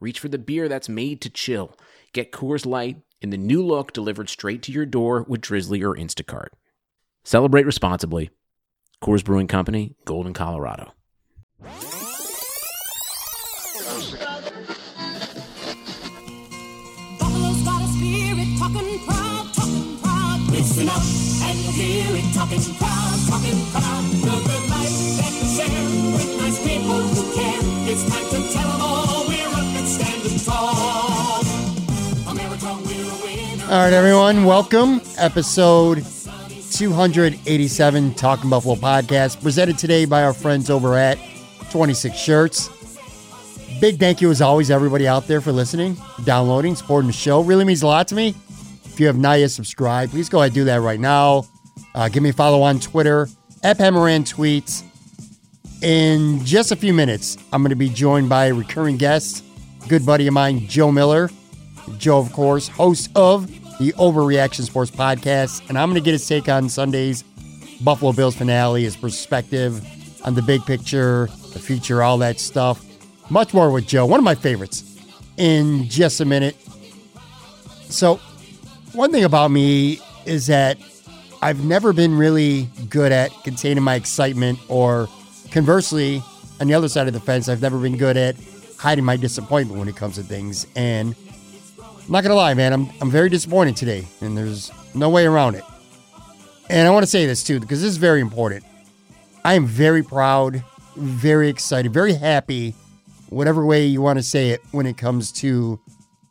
reach for the beer that's made to chill. Get Coors Light in the new look delivered straight to your door with Drizzly or Instacart. Celebrate responsibly. Coors Brewing Company, Golden, Colorado. Buffalo's got a spirit, talking proud, talking proud. Listen up and hear it, talking proud, talking proud. Life share with nice people who care. It's time to tell all All right, everyone, welcome. Episode 287 Talking Buffalo podcast, presented today by our friends over at 26 Shirts. Big thank you, as always, everybody out there for listening, downloading, supporting the show. Really means a lot to me. If you have not yet subscribed, please go ahead and do that right now. Uh, give me a follow on Twitter at PatMoran Tweets. In just a few minutes, I'm going to be joined by a recurring guest, good buddy of mine, Joe Miller. Joe, of course, host of the Overreaction Sports Podcast. And I'm going to get his take on Sunday's Buffalo Bills finale, his perspective on the big picture, the future, all that stuff. Much more with Joe, one of my favorites, in just a minute. So, one thing about me is that I've never been really good at containing my excitement, or conversely, on the other side of the fence, I've never been good at hiding my disappointment when it comes to things. And I'm not gonna lie, man, I'm I'm very disappointed today, and there's no way around it. And I want to say this too, because this is very important. I am very proud, very excited, very happy, whatever way you want to say it, when it comes to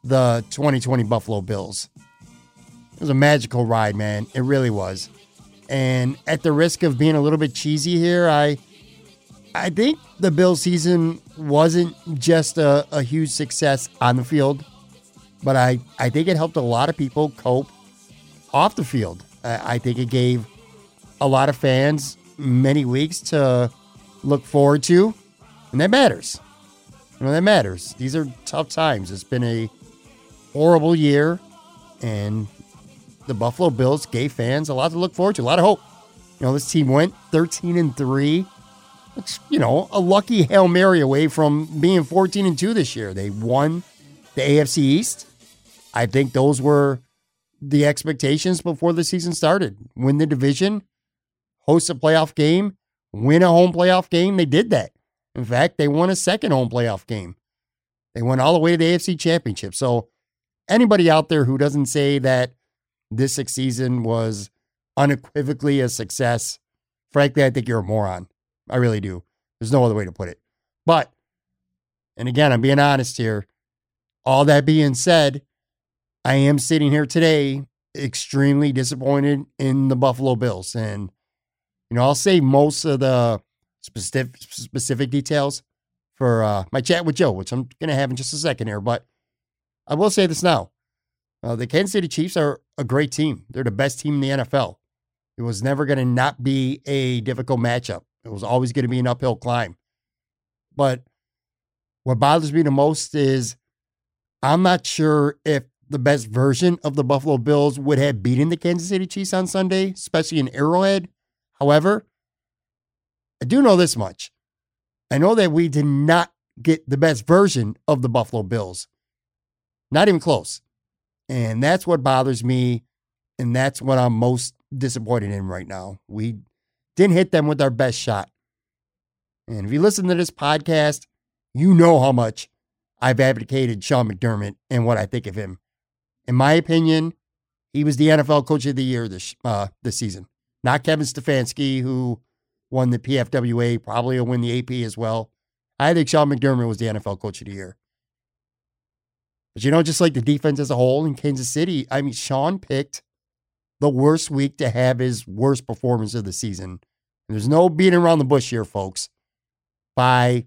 the 2020 Buffalo Bills. It was a magical ride, man. It really was. And at the risk of being a little bit cheesy here, I I think the Bills season wasn't just a, a huge success on the field, but I, I think it helped a lot of people cope off the field. I, I think it gave a lot of fans many weeks to look forward to, and that matters. You know, that matters. These are tough times. It's been a horrible year, and the Buffalo Bills gave fans a lot to look forward to, a lot of hope. You know, this team went 13 and 3. It's, you know, a lucky Hail Mary away from being 14 and 2 this year. They won the AFC East. I think those were the expectations before the season started. Win the division, host a playoff game, win a home playoff game. They did that. In fact, they won a second home playoff game. They went all the way to the AFC Championship. So, anybody out there who doesn't say that this season was unequivocally a success, frankly, I think you're a moron. I really do. There's no other way to put it. But, and again, I'm being honest here. All that being said, I am sitting here today extremely disappointed in the Buffalo Bills. And, you know, I'll say most of the specific, specific details for uh, my chat with Joe, which I'm going to have in just a second here. But I will say this now. Uh, the Kansas City Chiefs are a great team. They're the best team in the NFL. It was never going to not be a difficult matchup. It was always going to be an uphill climb. But what bothers me the most is I'm not sure if the best version of the Buffalo Bills would have beaten the Kansas City Chiefs on Sunday, especially in Arrowhead. However, I do know this much. I know that we did not get the best version of the Buffalo Bills. Not even close. And that's what bothers me. And that's what I'm most disappointed in right now. We didn't hit them with our best shot. And if you listen to this podcast, you know how much I've advocated Sean McDermott and what I think of him. In my opinion, he was the NFL Coach of the Year this uh, this season. Not Kevin Stefanski, who won the PFWA, probably will win the AP as well. I think Sean McDermott was the NFL Coach of the Year. But you know, just like the defense as a whole in Kansas City, I mean, Sean picked the worst week to have his worst performance of the season. And there's no beating around the bush here, folks. By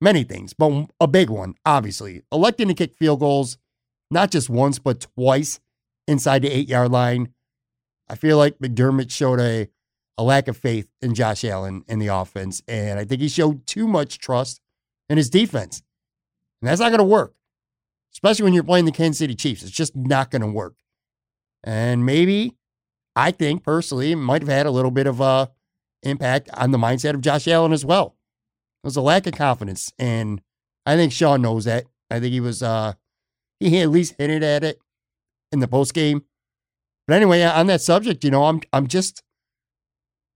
many things, but a big one, obviously, electing to kick field goals, not just once, but twice inside the eight yard line. I feel like McDermott showed a, a lack of faith in Josh Allen in the offense, and I think he showed too much trust in his defense. And that's not going to work, especially when you're playing the Kansas City Chiefs. It's just not going to work. And maybe, I think personally, might have had a little bit of a impact on the mindset of Josh Allen as well. It was a lack of confidence, and I think Sean knows that. I think he was uh he at least hinted at it in the post game. But anyway, on that subject, you know, I'm I'm just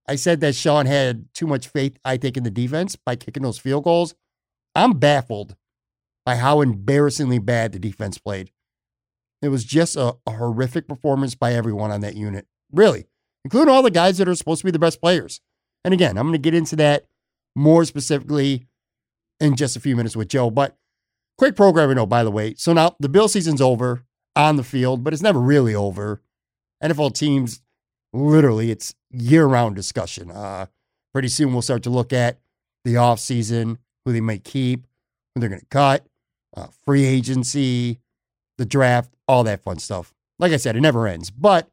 I said that Sean had too much faith, I think, in the defense by kicking those field goals. I'm baffled by how embarrassingly bad the defense played. It was just a, a horrific performance by everyone on that unit, really, including all the guys that are supposed to be the best players. And again, I'm going to get into that more specifically in just a few minutes with Joe. But quick programming note, by the way. So now the Bill season's over on the field, but it's never really over. NFL teams, literally, it's year round discussion. Uh, pretty soon we'll start to look at the offseason, who they might keep, who they're going to cut, uh, free agency, the draft, all that fun stuff. Like I said, it never ends. But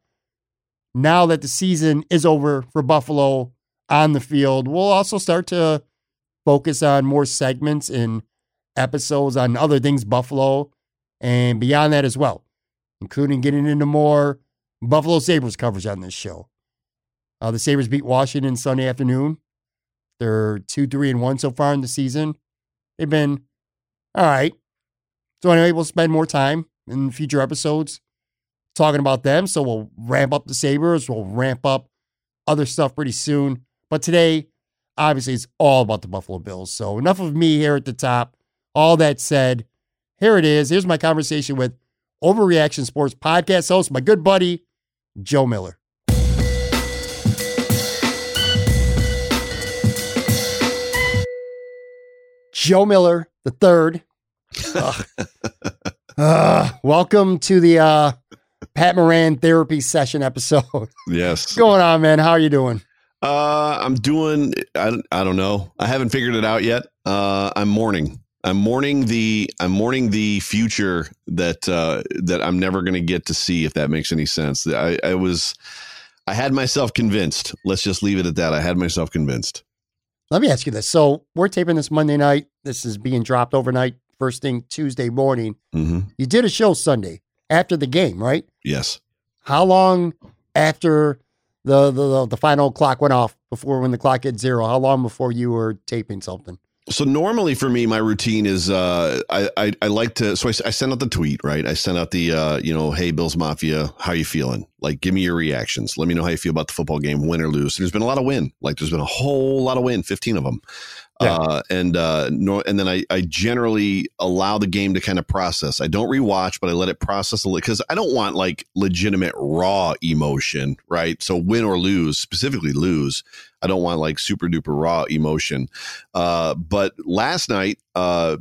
now that the season is over for Buffalo on the field, we'll also start to focus on more segments and episodes on other things Buffalo and beyond that as well, including getting into more Buffalo Sabres coverage on this show. Uh, the Sabres beat Washington Sunday afternoon. They're two, three, and one so far in the season. They've been all right. So anyway, we'll spend more time in future episodes talking about them. So we'll ramp up the Sabres. We'll ramp up other stuff pretty soon. But today, obviously, it's all about the Buffalo Bills. So enough of me here at the top. All that said, here it is. Here's my conversation with Overreaction Sports podcast host, my good buddy, Joe Miller. Joe Miller, the third. Ugh. Uh, welcome to the uh, Pat Moran therapy session episode. Yes. What's going on, man? How are you doing? Uh, I'm doing. I, don't- I don't know. I haven't figured it out yet. Uh, I'm mourning. I'm mourning the. I'm mourning the future that uh, that I'm never going to get to see. If that makes any sense. I, I was. I had myself convinced. Let's just leave it at that. I had myself convinced. Let me ask you this. So we're taping this Monday night. This is being dropped overnight, first thing Tuesday morning. hmm You did a show Sunday after the game, right? Yes. How long after the the, the final clock went off before when the clock hit zero? How long before you were taping something? So normally for me, my routine is uh, I, I I like to so I, I send out the tweet right. I send out the uh, you know hey Bills Mafia, how you feeling? Like give me your reactions. Let me know how you feel about the football game, win or lose. There's been a lot of win. Like there's been a whole lot of win, 15 of them. Yeah. Uh, and uh, no, and then I, I generally allow the game to kind of process. I don't rewatch, but I let it process a little because I don't want like legitimate raw emotion, right? So win or lose, specifically lose. I don't want like super duper raw emotion. Uh, but last night, uh,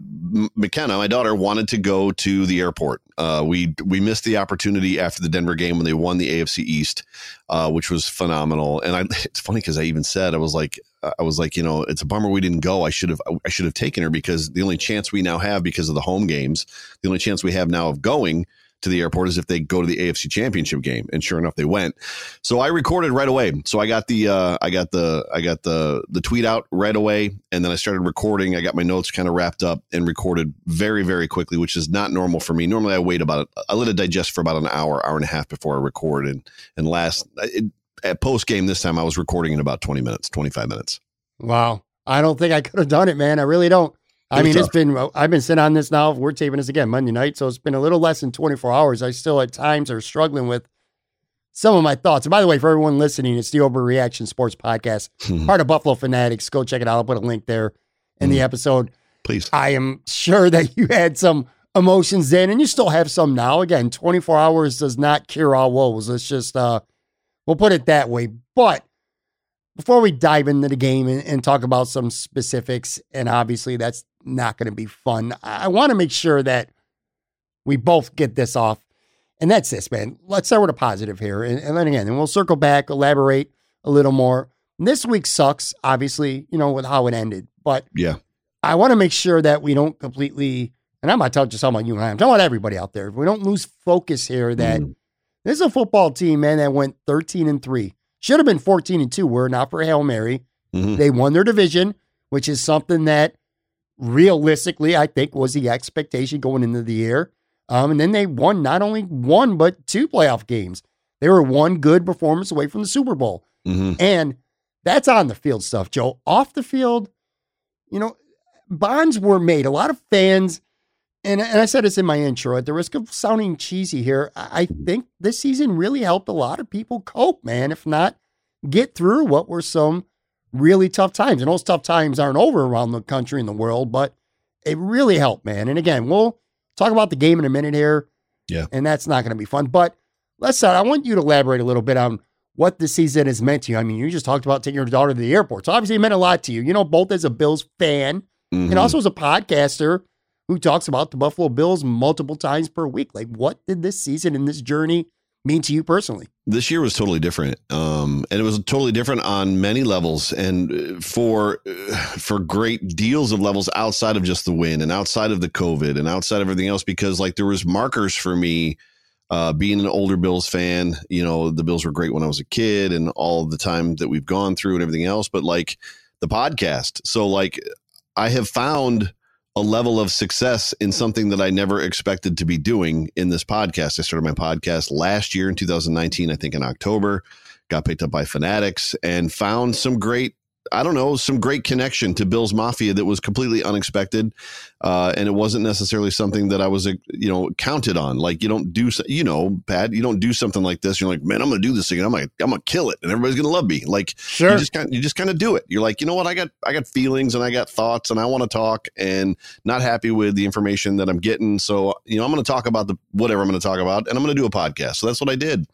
McKenna, my daughter, wanted to go to the airport. Uh, we we missed the opportunity after the Denver game when they won the AFC East, uh, which was phenomenal. And I, it's funny because I even said I was like, I was like, you know, it's a bummer we didn't go. I should have I should have taken her because the only chance we now have because of the home games, the only chance we have now of going to the airport as if they go to the AFC Championship game. And sure enough, they went. So I recorded right away. So I got the uh, I got the I got the the tweet out right away, and then I started recording. I got my notes kind of wrapped up and recorded very very quickly, which is not normal for me. Normally I wait about I let it digest for about an hour hour and a half before I record. And and last it, at post game this time I was recording in about twenty minutes, twenty five minutes. Wow, I don't think I could have done it, man. I really don't. I It mean, it's been I've been sitting on this now. We're taping this again Monday night, so it's been a little less than 24 hours. I still at times are struggling with some of my thoughts. And by the way, for everyone listening, it's the Overreaction Sports Podcast, part of Buffalo Fanatics. Go check it out. I'll put a link there in the episode. Please. I am sure that you had some emotions then, and you still have some now. Again, 24 hours does not cure all woes. Let's just uh we'll put it that way. But before we dive into the game and, and talk about some specifics, and obviously that's not going to be fun, I, I want to make sure that we both get this off. And that's this, man. Let's start with a positive here. And, and then again, and we'll circle back, elaborate a little more. And This week sucks, obviously, you know, with how it ended. But Yeah. I want to make sure that we don't completely, and I'm not talking just talking about you and I, I'm talking about everybody out there. If We don't lose focus here that Mhm. this is a football team, man, that went 13 and 3. Should have been 14 and 2. Were not for Hail Mary. Mhm. They won their division, which is something that realistically I think was the expectation going into the year. Um, and then they won not only one, but two playoff games. They were one good performance away from the Super Bowl. Mhm. And that's on the field stuff, Joe. Off the field, you know, bonds were made. A lot of fans, and, and I said this in my intro, at the risk of sounding cheesy here, I think this season really helped a lot of people cope, man. If not, get through what were some really tough times. And those tough times aren't over around the country and the world, but it really helped, man. And again, we'll talk about the game in a minute here. Yeah. And that's not going to be fun. But let's start. I want you to elaborate a little bit on what this season has meant to you. I mean, you just talked about taking your daughter to the airport. So obviously it meant a lot to you. You know, both as a Bills fan Mhm. and also as a podcaster who talks about the Buffalo Bills multiple times per week. Like, what did this season and this journey mean to you personally? this year was totally different um and it was totally different on many levels and uh, for uh, for great deals of levels outside of just the win and outside of the covid and outside of everything else because like there was markers for me uh being an older bills fan you know the bills were great when i was a kid and all the time that we've gone through and everything else but like the podcast so like i have found a level of success in something that I never expected to be doing in this podcast. I started my podcast last year in 2019, I think in October, got picked up by Fanatics and found some great, I don't know, some great connection to Bills Mafia that was completely unexpected. Uh, and it wasn't necessarily something that I was, uh, you know, counted on. Like you don't do, you know, Pat, you don't do something like this. You're like, man, I'm going to do this thing. I'm like, I'm going to kill it and everybody's going to love me. Like, Sure. you just kind you just kind of do it. You're like, you know what? I got I got feelings and I got thoughts and I want to talk and not happy with the information that I'm getting. So you know, I'm going to talk about the whatever I'm going to talk about, and I'm going to do a podcast. So that's what I did.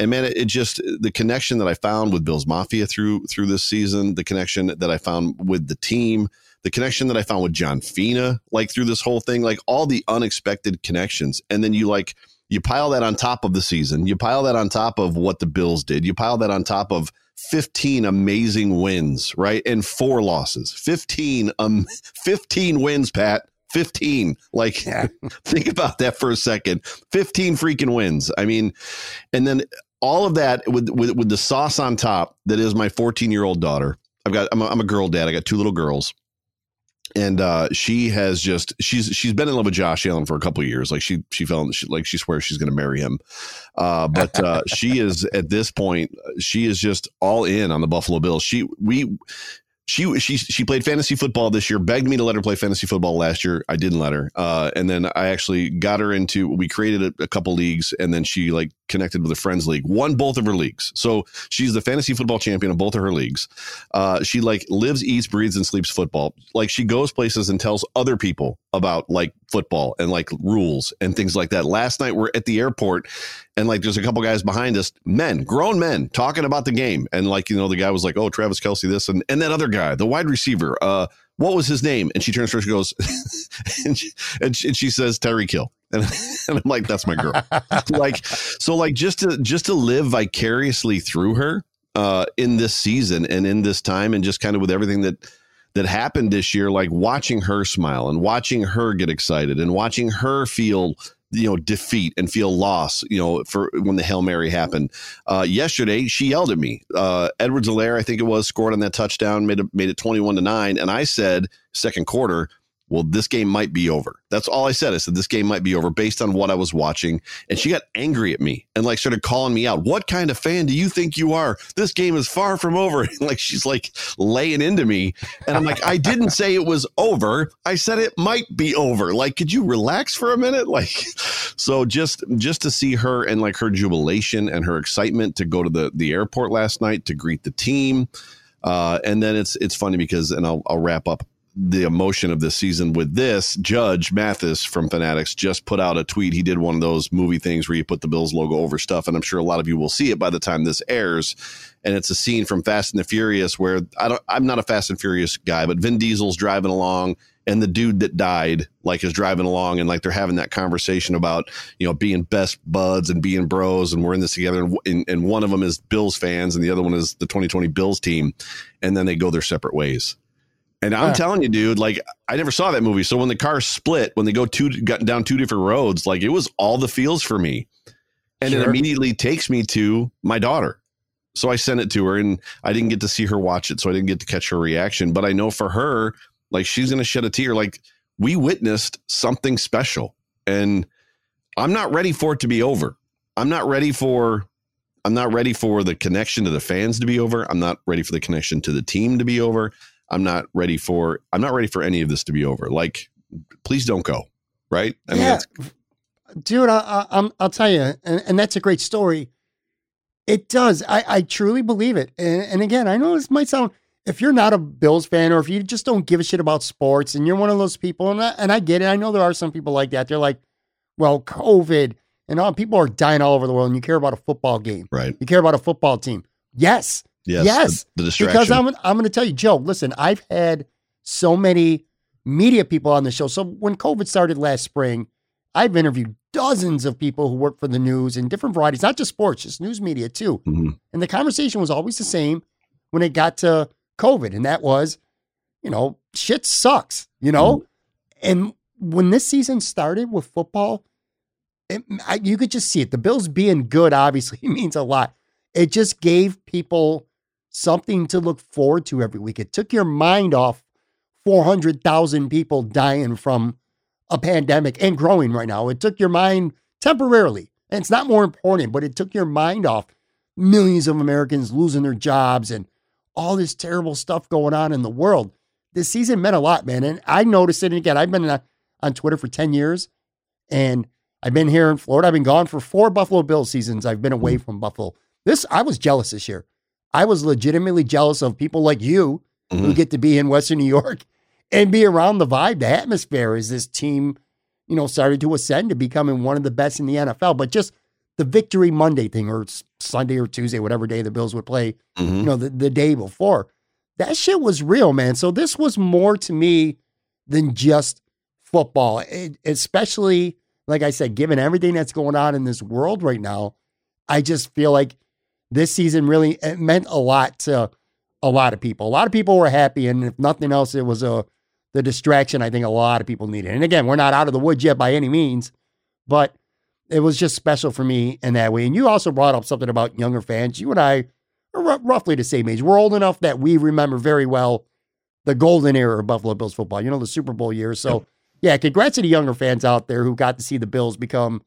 And man, it, it just the connection that I found with Bills Mafia through through this season, the connection that I found with the team, the connection that I found with John Fina, like through this whole thing, like all the unexpected connections, and then you like you pile that on top of the season, you pile that on top of what the Bills did, you pile that on top of 15 amazing wins, right? And four losses. 15 um 15 wins, Pat. 15. Like Yeah. think about that for a second. 15 freaking wins. I mean, and then all of that with with, with the sauce on top that is my 14-year-old daughter. I've got I'm a, I'm a girl dad. I got two little girls. And uh, she has just she's she's been in love with Josh Allen for a couple years. Like she she fell she, like she swears she's going to marry him. Uh, but uh, she is at this point she is just all in on the Buffalo Bills. She we she she she played fantasy football this year. Begged me to let her play fantasy football last year. I didn't let her. Uh, and then I actually got her into. We created a, a couple leagues, and then she like connected with a friends league. Won both of her leagues, so she's the fantasy football champion of both of her leagues. Uh, she like lives, eats, breathes, and sleeps football. Like she goes places and tells other people about like football and like rules and things like that. Last night we're at the airport and like there's a couple guys behind us, men, grown men, talking about the game. And like, you know, the guy was like, Oh, Travis Kelce, this and, and that other guy, the wide receiver, uh, what was his name? And she turns to her, she goes, and, she, and, she, and she says, Tyreek Hill. And, and I'm like, that's my girl. like, so like just to, just to live vicariously through her, uh, in this season and in this time and just kind of with everything that, that happened this year, like watching her smile and watching her get excited and watching her feel you know defeat and feel loss you know for when the hail mary happened. Uh yesterday she yelled at me. Uh Edwards-Helaire i think it was scored on that touchdown made it made it 21 to 9 and i said second quarter well this game might be over. That's all i said. I said this game might be over based on what i was watching. And she got angry at me and like started calling me out. What kind of fan do you think you are? This game is far from over. And like she's like laying into me. And i'm like i didn't say it was over. I said it might be over. Like could you relax for a minute? Like so just just to see her and like her jubilation and her excitement to go to the the airport last night to greet the team. Uh and then it's it's funny because and i'll, I'll wrap up the emotion of this season with this judge mathis from fanatics just put out a tweet. He did one of those movie things where you put the bills logo over stuff and i'm sure a lot of you will see it by the time this airs. And it's a scene from fast and the furious where i don't i'm not a fast and furious guy but vin diesel's driving along and the dude that died like is driving along and like they're having that conversation about you know being best buds and being bros and we're in this together and, and, and one of them is bills fans and the other one is the 2020 bills team. And then they go their separate ways And I'm Yeah. telling you, dude, like I never saw that movie. So when the cars split, when they go two got down two different roads, like it was all the feels for me. And it immediately takes me to my daughter. So I sent it to her and I didn't get to see her watch it. So I didn't get to catch her reaction. But I know for her, like she's gonna shed a tear. Like we witnessed something special. And I'm not ready for it to be over. I'm not ready for I'm not ready for the connection to the fans to be over. I'm not ready for the connection to the team to be over. I'm not ready for I'm not ready for any of this to be over. Like, please don't go. Right? I mean, yeah, it's, dude, I, I, I'm, I'll tell you, and, and that's a great story. It does. I, I truly believe it. And, and again, I know this might sound, if you're not a Bills fan or if you just don't give a shit about sports and you're one of those people, and I, and I get it. I know there are some people like that. They're like, well, COVID and all people are dying all over the world, and you care about a football game. right. You care about a football team. Yes, Yes. Yes, The, the distraction. because I'm I'm going to tell you, Joe. Listen, I've had so many media people on the show. So when COVID started last spring, I've interviewed dozens of people who work for the news in different varieties, not just sports, just news media too. Mhm. And the conversation was always the same when it got to COVID, and that was, you know, shit sucks, you know. And when this season started with football, it, I, you could just see it. The Bills being good obviously means a lot. It just gave people something to look forward to every week. It took your mind off 400,000 people dying from a pandemic and growing right now. It took your mind temporarily. And it's not more important, but it took your mind off millions of Americans losing their jobs and all this terrible stuff going on in the world. This season meant a lot, man. And I noticed it. And again, I've been on- on Twitter for 10 years and I've been here in Florida. I've been gone for four Buffalo Bills seasons. I've been away mm-hmm. from Buffalo. This, I was jealous this year. I was legitimately jealous of people like you who Mhm. get to be in Western New York and be around the vibe, the atmosphere as this team, you know, started to ascend to becoming one of the best in the NFL. But just the victory Monday thing or Sunday or Tuesday, whatever day the Bills would play, Mhm. you know, the, the day before. That shit was real, man. So this was more to me than just football, It- especially, like I said, given everything that's going on in this world right now. I just feel like this season really it meant a lot to a lot of people. A lot of people were happy, and if nothing else, it was a the distraction I think a lot of people needed. And again, we're not out of the woods yet by any means, but it was just special for me in that way. And you also brought up something about younger fans. You and I are r- roughly the same age. We're old enough that we remember very well the golden era of Buffalo Bills football. You know, the Super Bowl years. So, yeah, congrats to the younger fans out there who got to see the Bills become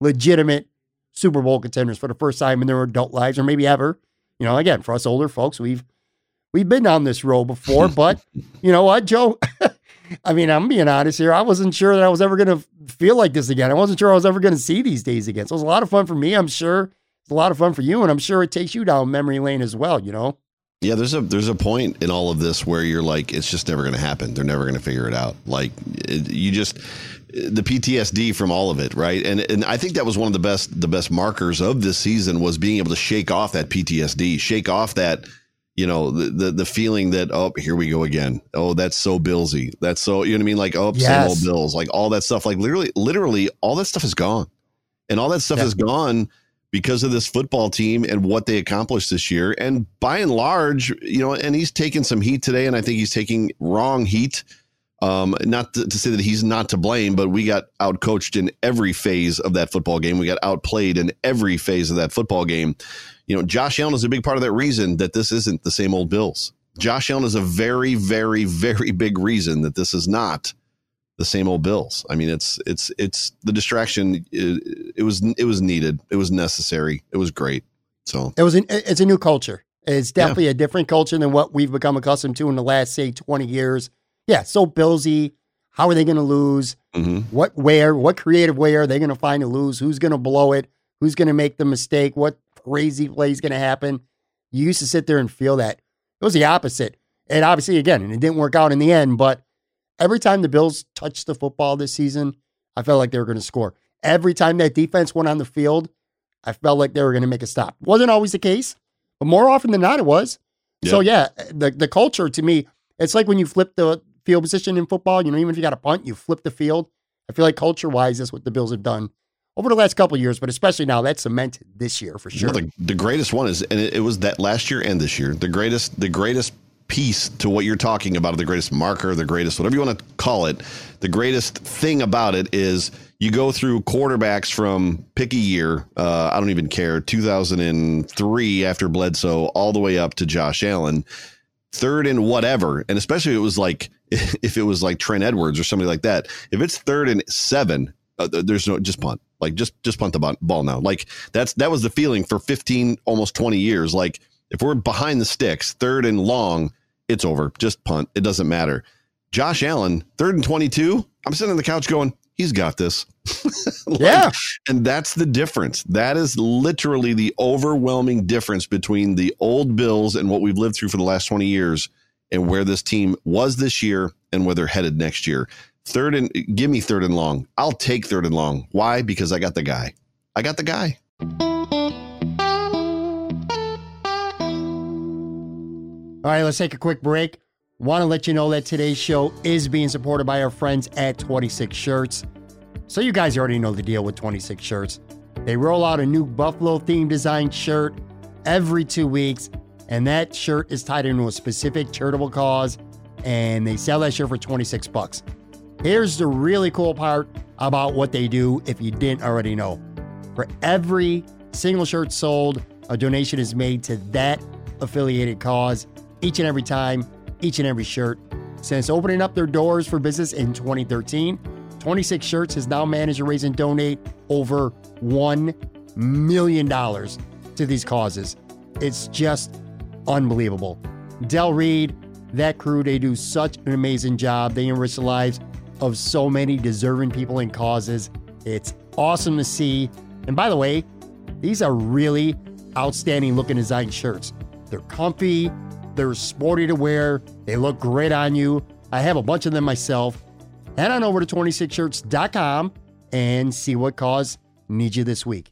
legitimate Super Bowl contenders for the first time in their adult lives, or maybe ever. You know, again, for us older folks, we've we've been on this road before, but you know what, Joe? I mean, I'm being honest here. I wasn't sure that I was ever going to feel like this again. I wasn't sure I was ever going to see these days again. So it was a lot of fun for me. I'm sure it's a lot of fun for you, and I'm sure it takes you down memory lane as well. You know? Yeah, there's a there's a point in all of this where you're like, it's just never going to happen. They're never going to figure it out. Like it, you just the PTSD from all of it, right? And and I think that was one of the best the best markers of this season was being able to shake off that PTSD, shake off that you know the the, the feeling that oh here we go again. Oh that's so Billsy. That's so you know what I mean? Like oh same old Bills. Like all that stuff. Like literally literally all that stuff is gone, and all that stuff Yeah. is gone because of this football team and what they accomplished this year. And by and large, you know, and he's taking some heat today, and I think he's taking wrong heat. Um, not to, to say that he's not to blame, but we got outcoached in every phase of that football game. We got outplayed in every phase of that football game. You know, Josh Allen is a big part of that reason that this isn't the same old Bills. Josh Allen is a very, very, very big reason that this is not the same old Bills. I mean, it's it's it's the distraction. It, it was it was needed. It was necessary. It was great. So It was an, it's a new culture. It's definitely a different culture than what we've become accustomed to in the last say 20 years. Yeah, so Billsy, how are they going to lose? mhm. What where? What creative way are they going to find to lose? Who's going to blow it? Who's going to make the mistake? What crazy play is going to happen? You used to sit there and feel that. It was the opposite. And obviously, again, and it didn't work out in the end, but every time the Bills touched the football this season, I felt like they were going to score. Every time that defense went on the field, I felt like they were going to make a stop. Wasn't always the case, but more often than not, it was. So yeah, the the culture to me, it's like when you flip the field position in football. You know, even if you got a punt, you flip the field. I feel like culture wise, that's what the Bills have done over the last couple years, but especially now, that's cemented this year for sure. Well, the, the greatest one is, and it, it was that last year and this year. The greatest, the greatest piece to what you're talking about, the greatest marker, the greatest whatever you want to call it. The greatest thing about it is you go through quarterbacks from pick a year. Uh, I don't even care. 2003 after Bledsoe, all the way up to Josh Allen, third and whatever. And especially it was like if it was like Trent Edwards or somebody like that. If it's third and seven, uh, there's no just punt. Like just just punt the ball now. Like that's that was the feeling for 15 almost 20 years. Like if we're behind the sticks, third and long, it's over. Just punt. It doesn't matter. Josh Allen, third and 22. I'm sitting on the couch going, he's got this. like, yeah. And that's the difference. That is literally the overwhelming difference between the old Bills and what we've lived through for the last 20 years and where this team was this year and where they're headed next year. Third and give me third and long. I'll take third and long. Why? Because I got the guy. I got the guy. All right, let's take a quick break. Want to let you know that today's show is being supported by our friends at 26 Shirts. So, you guys already know the deal with 26 Shirts. They roll out a new Buffalo themed design shirt every two weeks, and that shirt is tied into a specific charitable cause, and they sell that shirt for 26 bucks. Here's the really cool part about what they do if you didn't already know. For every single shirt sold, a donation is made to that affiliated cause each and every time, each and every shirt. Since opening up their doors for business in 2013, 26 Shirts has now managed to raise and donate over $1 million to these causes. It's just unbelievable. Del Reed, that crew, they do such an amazing job. They enrich the lives of so many deserving people and causes. It's awesome to see. And by the way, these are really outstanding looking design shirts. They're comfy, they're sporty to wear, they look great on you. I have a bunch of them myself. Head on over to 26shirts.com and see what cause needs you this week.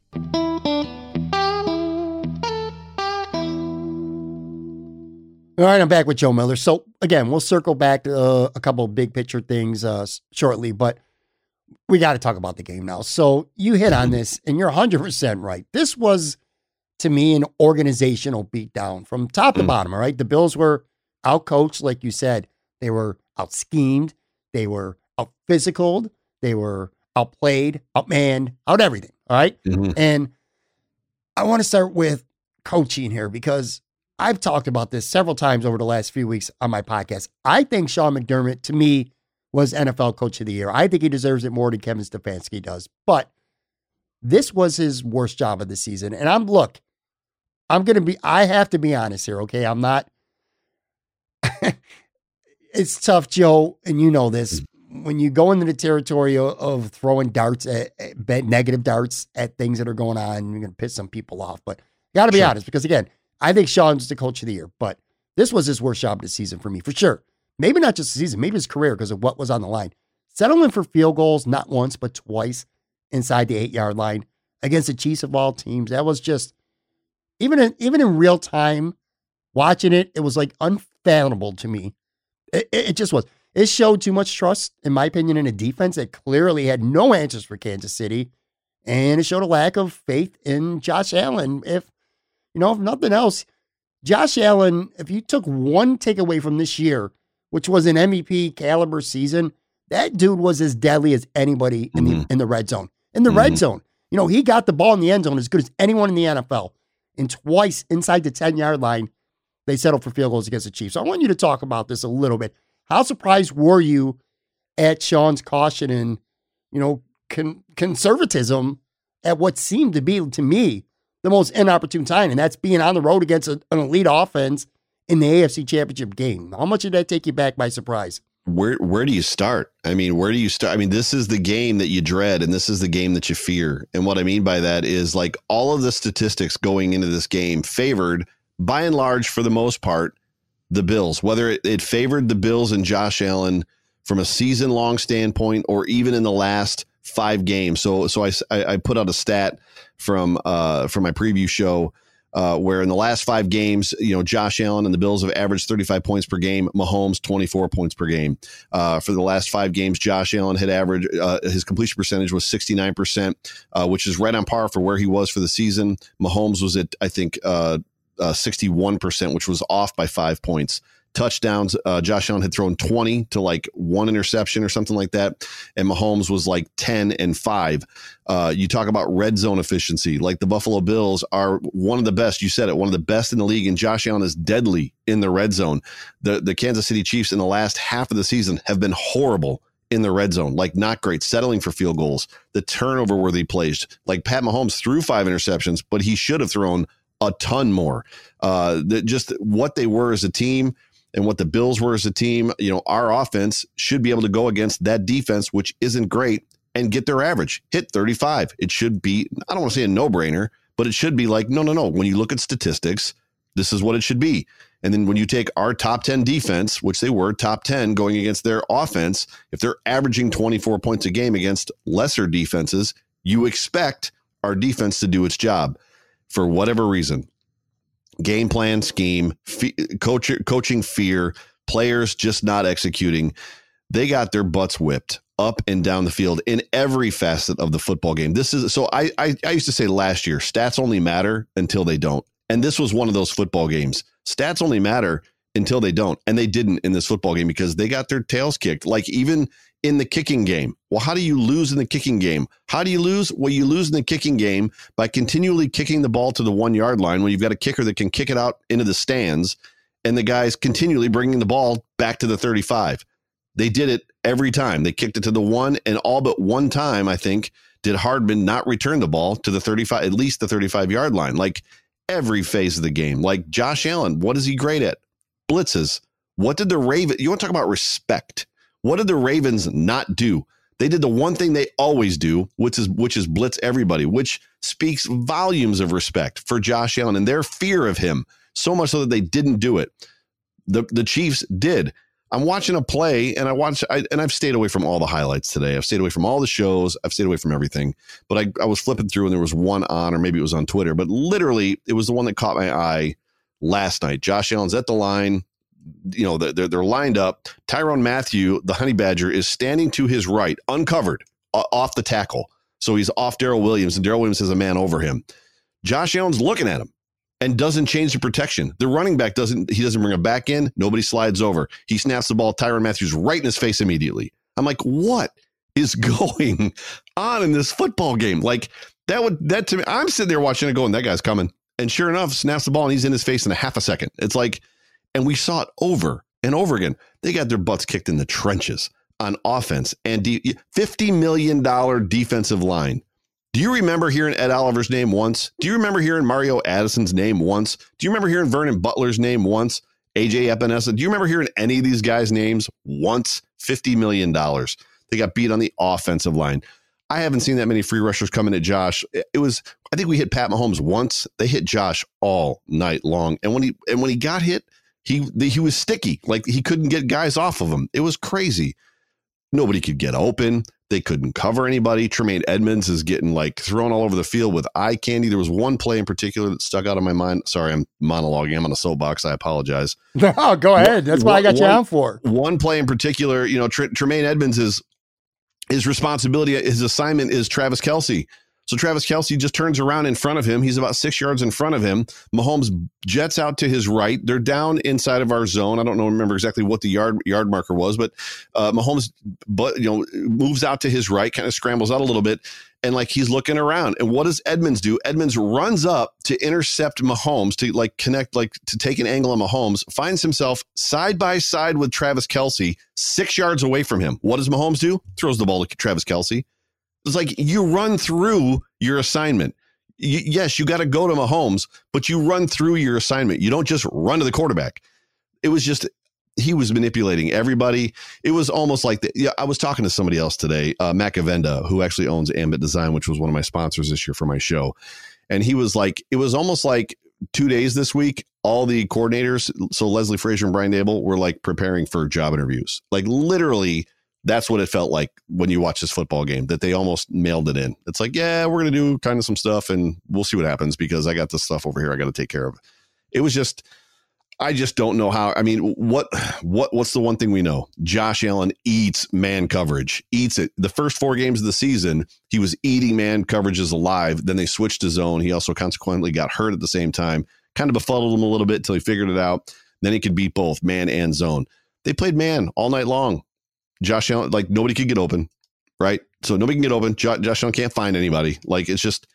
All right, I'm back with Joe Miller. So again, we'll circle back to uh, a couple of big picture things uh, shortly, but we got to talk about the game now. So you hit on this, and you're 100 percent right. This was to me an organizational beatdown from top to bottom. All right, the Bills were out coached, like you said. They were out schemed. They were out physical. They were outplayed, outmanned, out everything. All right? Mhm. And I want to start with coaching here because I've talked about this several times over the last few weeks on my podcast. I think Sean McDermott, to me, was NFL Coach of the Year. I think he deserves it more than Kevin Stefanski does. But this was his worst job of the season. And I'm, look, I'm going to be, I have to be honest here, okay? I'm not, it's tough, Joe, and you know this. Mm. When you go into the territory of, of throwing darts at, at negative darts at things that are going on, you're going to piss some people off. But got to be Sure. honest, because again, I think Sean's the coach of the year, but this was his worst job of the season for me, for sure. Maybe not just the season, maybe his career because of what was on the line. Settling for field goals, not once, but twice inside the eight yard line against the Chiefs of all teams. That was just, even in, even in real time, watching it, it was like unfathomable to me. It, it, it just was. It showed too much trust, in my opinion, in a defense that clearly had no answers for Kansas City. And it showed a lack of faith in Josh Allen. If, you know, if nothing else, Josh Allen, if you took one takeaway from this year, which was an MVP caliber season, that dude was as deadly as anybody in the Mhm. in the red zone. In the red Mhm. zone. You know, he got the ball in the end zone as good as anyone in the NFL. And twice inside the 10 yard line, they settled for field goals against the Chiefs. So I want you to talk about this a little bit. How surprised were you at Sean's caution and, you know, con- conservatism at what seemed to be, to me, the most inopportune time? And that's being on the road against a- an elite offense in the AFC Championship game. How much did that take you back by surprise? Where where do you start? I mean, where do you start? I mean, this is the game that you dread and this is the game that you fear. And what I mean by that is like all of the statistics going into this game favored by and large for the most part the Bills. Whether it, it favored the Bills and Josh Allen from a season long standpoint or even in the last 5 games. So so I I, I put out a stat from uh from my preview show uh, where in the last five games, you know, Josh Allen and the Bills have averaged 35 points per game. Mahomes 24 points per game. Uh, for the last five games, Josh Allen had averaged uh, his completion percentage was 69 percent, uh, which is right on par for where he was for the season. Mahomes was at I think uh, uh, 61 percent, which was off by five points. Touchdowns. Uh, Josh Allen had thrown 20 to like one interception or something like that. And Mahomes was like 10 and five. Uh, you talk about red zone efficiency. Like the Buffalo Bills are one of the best. You said it, one of the best in the league. And Josh Allen is deadly in the red zone. The, the Kansas City Chiefs in the last half of the season have been horrible in the red zone, like not great, settling for field goals, the turnover worthy plays. Like Pat Mahomes threw five interceptions, but he should have thrown a ton more. Uh, that just what they were as a team and what the Bills were as a team. You know, our offense should be able to go against that defense, which isn't great, and get their average hit 35. It should be, I don't want to say a no brainer, but it should be like, no, no, no. When you look at statistics, this is what it should be. And then when you take our top 10 defense, which they were top 10 going against their offense, if they're averaging 24 points a game against lesser defenses, you expect our defense to do its job for whatever reason. Game plan, scheme, fe- coach, coaching fear, players just not executing. They got their butts whipped up and down the field in every facet of the football game. This is so I, I, I used to say last year, stats only matter until they don't. And this was one of those football games. Stats only matter until they don't. And they didn't in this football game because they got their tails kicked. Like even in the kicking game. Well, how do you lose in the kicking game? How do you lose? Well, you lose in the kicking game by continually kicking the ball to the one yard line when you've got a kicker that can kick it out into the stands and the guys continually bringing the ball back to the 35. They did it every time. They kicked it to the one, and all but one time, I think, did Hardman not return the ball to the 35, at least the 35 yard line. Like every phase of the game. Like Josh Allen, what is he great at? Blitzes. What did the Raven? You want to talk about respect? What did the Ravens not do? They did the one thing they always do, which is which is blitz everybody, which speaks volumes of respect for Josh Allen and their fear of him. So much so that they didn't do it. The the Chiefs did. I'm watching a play and I watch I, and I've stayed away from all the highlights today. I've stayed away from all the shows. I've stayed away from everything. But I, I was flipping through and there was one on, or maybe it was on Twitter, but literally it was the one that caught my eye last night. Josh Allen's at the line. You know, they're, they're lined up. Tyrann Mathieu, the honey badger, is standing to his right, uncovered, off the tackle. So he's off Daryl Williams, and Daryl Williams has a man over him. Josh Allen's looking at him and doesn't change the protection. The running back doesn't, he doesn't bring a back in. Nobody slides over. He snaps the ball. Tyrann Mathieu's right in his face immediately. I'm like, what is going on in this football game? Like that would, that to me, I'm sitting there watching it going, that guy's coming. And sure enough, snaps the ball and he's in his face in a half a second. It's like, and we saw it over and over again. They got their butts kicked in the trenches on offense and de- $50 million defensive line. Do you remember hearing Ed Oliver's name once? Do you remember hearing Mario Addison's name once? Do you remember hearing Vernon Butler's name once? AJ Epenesa? Do you remember hearing any of these guys' names once? $50 million. They got beat on the offensive line. I haven't seen that many free rushers coming at Josh. It was, I think we hit Pat Mahomes once. They hit Josh all night long. And when he, and when he got hit, he, he was sticky. Like he couldn't get guys off of him. It was crazy. Nobody could get open. They couldn't cover anybody. Tremaine Edmunds is getting like thrown all over the field with eye candy. There was one play in particular that stuck out of my mind. Sorry, I'm monologuing. I'm on a soapbox. I apologize. No, go ahead. That's what I got you One- on for. One play in particular, you know, Tr- Tremaine Edmunds is his responsibility, his assignment is Travis Kelce. So Travis Kelce just turns around in front of him. He's about six yards in front of him. Mahomes jets out to his right. They're down inside of our zone. I don't know, remember exactly what the yard yard marker was, but uh, Mahomes, but you know, moves out to his right, kind of scrambles out a little bit, and like he's looking around. And what does Edmunds do? Edmunds runs up to intercept Mahomes to like connect, like to take an angle on Mahomes. Finds himself side by side with Travis Kelce, six yards away from him. What does Mahomes do? Throws the ball to Travis Kelce. It's like you run through your assignment. Yes, you got to go to Mahomes, but you run through your assignment. You don't just run to the quarterback. It was just he was manipulating everybody. It was almost like the, yeah. I was talking to somebody else today, uh, Mac Avenda, who actually owns Ambit Design, which was one of my sponsors this year for my show, and he was like, it was almost like two days this week. All the coordinators, so Leslie Frazier and Brian Daboll, were like preparing for job interviews. Like literally, that's what it felt like when you watch this football game that they almost mailed it in. It's like, yeah, we're going to do kind of some stuff and we'll see what happens because I got this stuff over here I got to take care of. It was just I just don't know how. I mean, what what what's the one thing we know? Josh Allen eats man coverage. Eats it. The first 4 games of the season, he was eating man coverages alive. Then they switched to zone. He also consequently got hurt at the same time. Kind of befuddled him a little bit until he figured it out. then he could beat both man and zone. They played man all night long. Josh Allen, like nobody could get open, right? So nobody can get open. Jo- Josh Allen can't find anybody. Like it's just,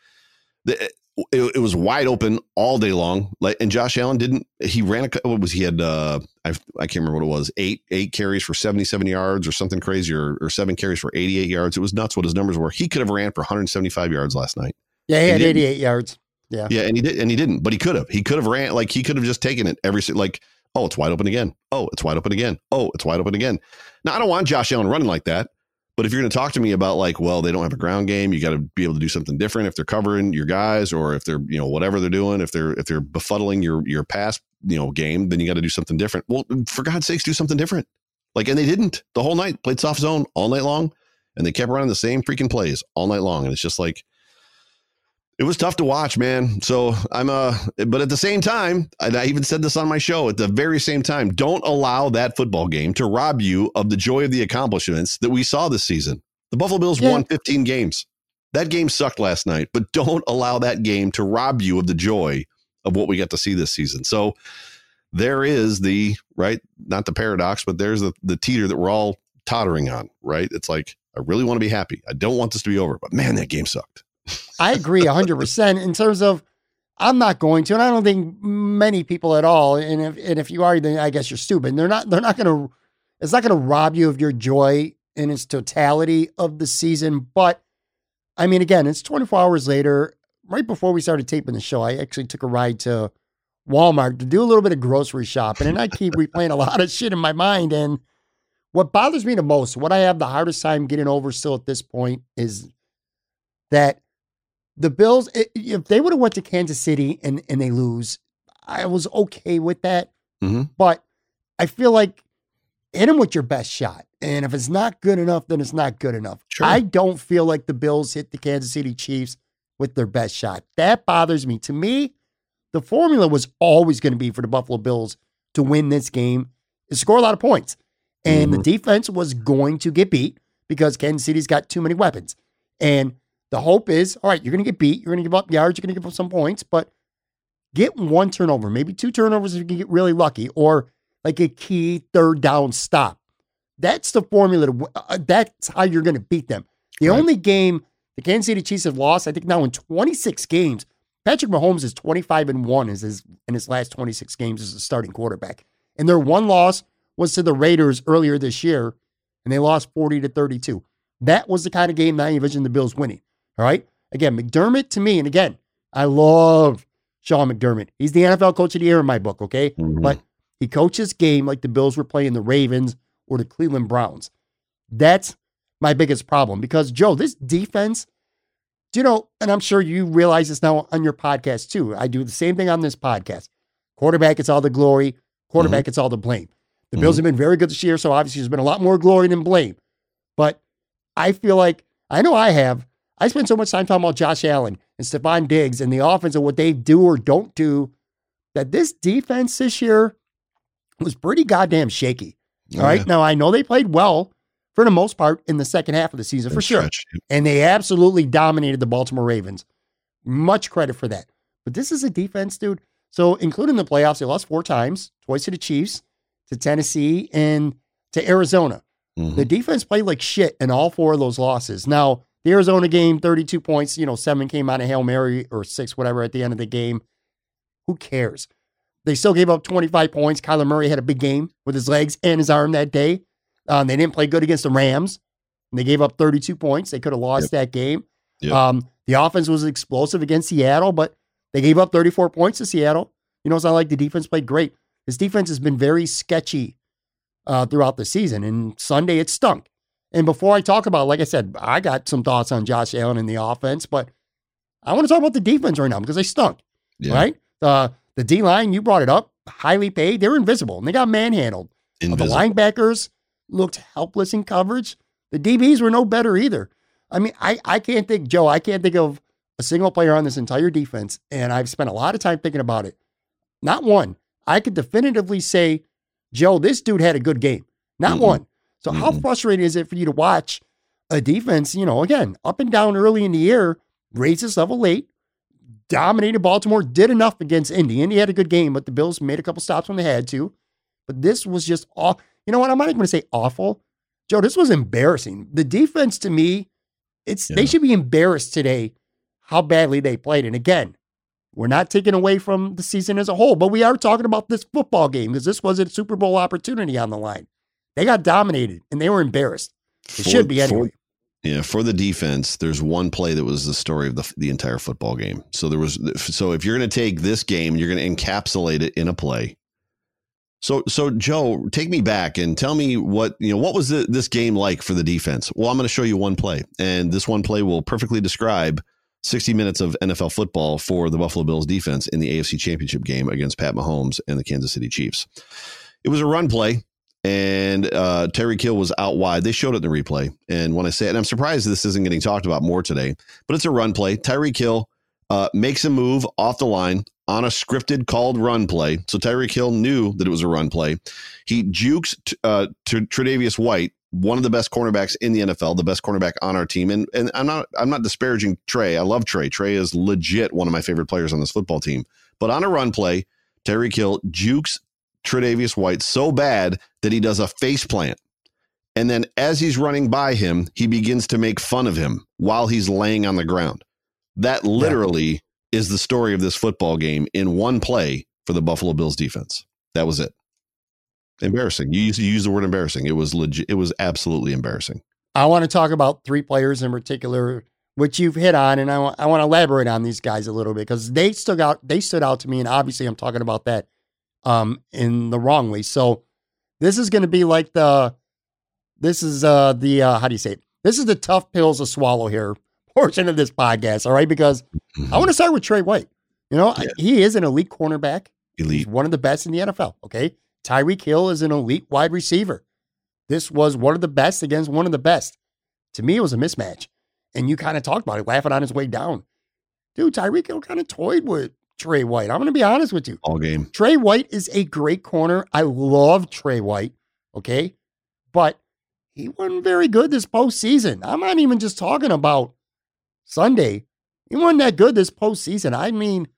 it, it was wide open all day long. Like, and Josh Allen didn't. He ran a. What was he had? Uh, I I can't remember what it was. Eight eight carries for seventy seven yards or something crazy, or, or seven carries for eighty eight yards. It was nuts what his numbers were. He could have ran for one hundred seventy five yards last night. Yeah, he had didn't. 88 yards. Yeah. Yeah, and he did, and he didn't, but he could have. He could have ran like he could have just taken it every like. Oh, it's wide open again. Oh, it's wide open again. Oh, it's wide open again. Now I don't want Josh Allen running like that. But if you're going to talk to me about like, well, they don't have a ground game, you got to be able to do something different if they're covering your guys or if they're, you know, whatever they're doing, if they're if they're befuddling your your pass, you know, game, then you got to do something different. Well, for God's sakes, do something different. Like, and they didn't the whole night. Played soft zone all night long, and they kept running the same freaking plays all night long. And it's just like, it was tough to watch, man. So I'm uh but at the same time, I even said this on my show, at the very same time, don't allow that football game to rob you of the joy of the accomplishments that we saw this season. The Buffalo Bills Yeah. won 15 games. That game sucked last night, but don't allow that game to rob you of the joy of what we got to see this season. So there is the right, not the paradox, but there's the the teeter that we're all tottering on, right? It's like I really want to be happy. I don't want this to be over, but man, that game sucked. I agree 100% in terms of I'm not going to, and I don't think many people at all. And if, and if you are, then I guess you're stupid. They're not, they're not going to, it's not going to rob you of your joy in its totality of the season. But I mean, again, it's 24 hours later. Right before we started taping the show, I actually took a ride to Walmart to do a little bit of grocery shopping. And I keep replaying a lot of shit in my mind. And what bothers me the most, what I have the hardest time getting over still at this point is that the Bills, if they would have went to Kansas City and, and they lose, I was okay with that. Mhm. But I feel like hit them with your best shot. And if it's not good enough, then it's not good enough. Sure. I don't feel like the Bills hit the Kansas City Chiefs with their best shot. That bothers me. To me, the formula was always going to be for the Buffalo Bills to win this game is score a lot of points. And the defense was going to get beat because Kansas City's got too many weapons. And the hope is, all right, you're going to get beat. You're going to give up yards. You're going to give up some points, but get one turnover, maybe two turnovers if you can get really lucky, or like a key third down stop. That's the formula. To, uh, that's how you're going to beat them. The Right. only game the Kansas City Chiefs have lost, I think now in 26 games, Patrick Mahomes is 25 and 1 is his, in his last 26 games as a starting quarterback. And their one loss was to the Raiders earlier this year, and they lost 40 to 32. That was the kind of game that I envisioned the Bills winning. All right. Again, McDermott to me, and again, I love Sean McDermott. He's the NFL coach of the year in my book, okay? Mhm. But he coaches game like the Bills were playing the Ravens or the Cleveland Browns. That's my biggest problem because, Joe, this defense, do you know, and I'm sure you realize this now on your podcast too. I do the same thing on this podcast. Quarterback gets all the glory, quarterback gets all the blame. The Bills have been very good this year, so obviously there's been a lot more glory than blame. But I feel like, I know I have, I spend so much time talking about Josh Allen and Stefon Diggs and the offense and what they do or don't do that this defense this year was pretty goddamn shaky. All Oh, right. Now, I know they played well for the most part in the second half of the season, for sure. And they absolutely dominated the Baltimore Ravens. Much credit for that. But this is a defense, dude. So, including the playoffs, they lost four times twice to the Chiefs, to Tennessee, and to Arizona. Mhm. The defense played like shit in all four of those losses. Now, the Arizona game, 32 points, you know, seven came out of Hail Mary or six, whatever, at the end of the game. Who cares? They still gave up 25 points. Kyler Murray had a big game with his legs and his arm that day. Um, they didn't play good against the Rams. And they gave up 32 points. They could have lost that game. Yep. Um, the offense was explosive against Seattle, but they gave up 34 points to Seattle. You know, it's not like the defense played great. This defense has been very sketchy uh, throughout the season. And Sunday, it stunk. And before I talk about, like I said, I got some thoughts on Josh Allen and the offense, but I want to talk about the defense right now because they stunk, Yeah. right? Uh, the D line, you brought it up, highly paid. They're invisible and they got manhandled. Uh, The Invisible. linebackers looked helpless in coverage. The DBs were no better either. I mean, I, I can't think, Joe, I can't think of a single player on this entire defense, and I've spent a lot of time thinking about it. Not one. I could definitively say, Joe, this dude had a good game. Not Mhm. one. So how Mhm. frustrating is it for you to watch a defense, you know, again, up and down early in the year, raise its level late, dominated Baltimore, did enough against Indy. Indy had a good game, but the Bills made a couple stops when they had to. But this was just all. You know what? I'm not even going to say awful. Joe, this was embarrassing. The defense to me, it's they should be embarrassed today how badly they played. And again, we're not taking away from the season as a whole, but we are talking about this football game because this was a Super Bowl opportunity on the line. They got dominated and they were embarrassed. It For- should be for- anyway. Yeah, for the defense, there's one play that was the story of the the entire football game. So there was so if you're going to take this game, you're going to encapsulate it in a play. So so Joe, take me back and tell me what you know. What was the, this game like for the defense? Well, I'm going to show you one play, and this one play will perfectly describe 60 minutes of NFL football for the Buffalo Bills defense in the AFC Championship game against Pat Mahomes and the Kansas City Chiefs. It was a run play and uh, Tyreek Hill was out wide. They showed it in the replay. And when I say it, and I'm surprised this isn't getting talked about more today, but it's a run play. Tyreek Hill uh, makes a move off the line on a scripted called run play. So Tyreek Hill knew that it was a run play. He jukes t- uh, to Tre'Davious White, one of the best cornerbacks in the NFL, the best cornerback on our team. And and I'm not I'm not disparaging Trey. I love Trey. Trey is legit one of my favorite players on this football team. But on a run play, Tyreek Hill jukes Tre'Davious White so bad that he does a face plant. And then as he's running by him, he begins to make fun of him while he's laying on the ground. That literally is the story of this football game in one play for the Buffalo Bills defense. That was it. Embarrassing. You used you use the word embarrassing. It was legit. It was absolutely embarrassing. I want to talk about three players in particular, which you've hit on, and I want I want to elaborate on these guys a little bit because they stood out. They stood out to me, and obviously I'm talking about that um in the wrong way. So this is going to be like the this is uh the uh how do you say it? This is the tough pills to swallow here portion of this podcast. All right, because I want to start with Trey White. You know, Yeah. he is an elite cornerback. He's elite. one of the best in the NFL. Okay. Tyreek Hill is an elite wide receiver. This was one of the best against one of the best. To me, it was a mismatch. And you kind of talked about it, laughing on his way down. Dude, Tyreek Hill kind of toyed with Trey White. I'm going to be honest with you. All game. Trey White is a great corner. I love Trey White. Okay. But he wasn't very good this postseason. I'm not even just talking about Sunday. He wasn't that good this postseason. I mean,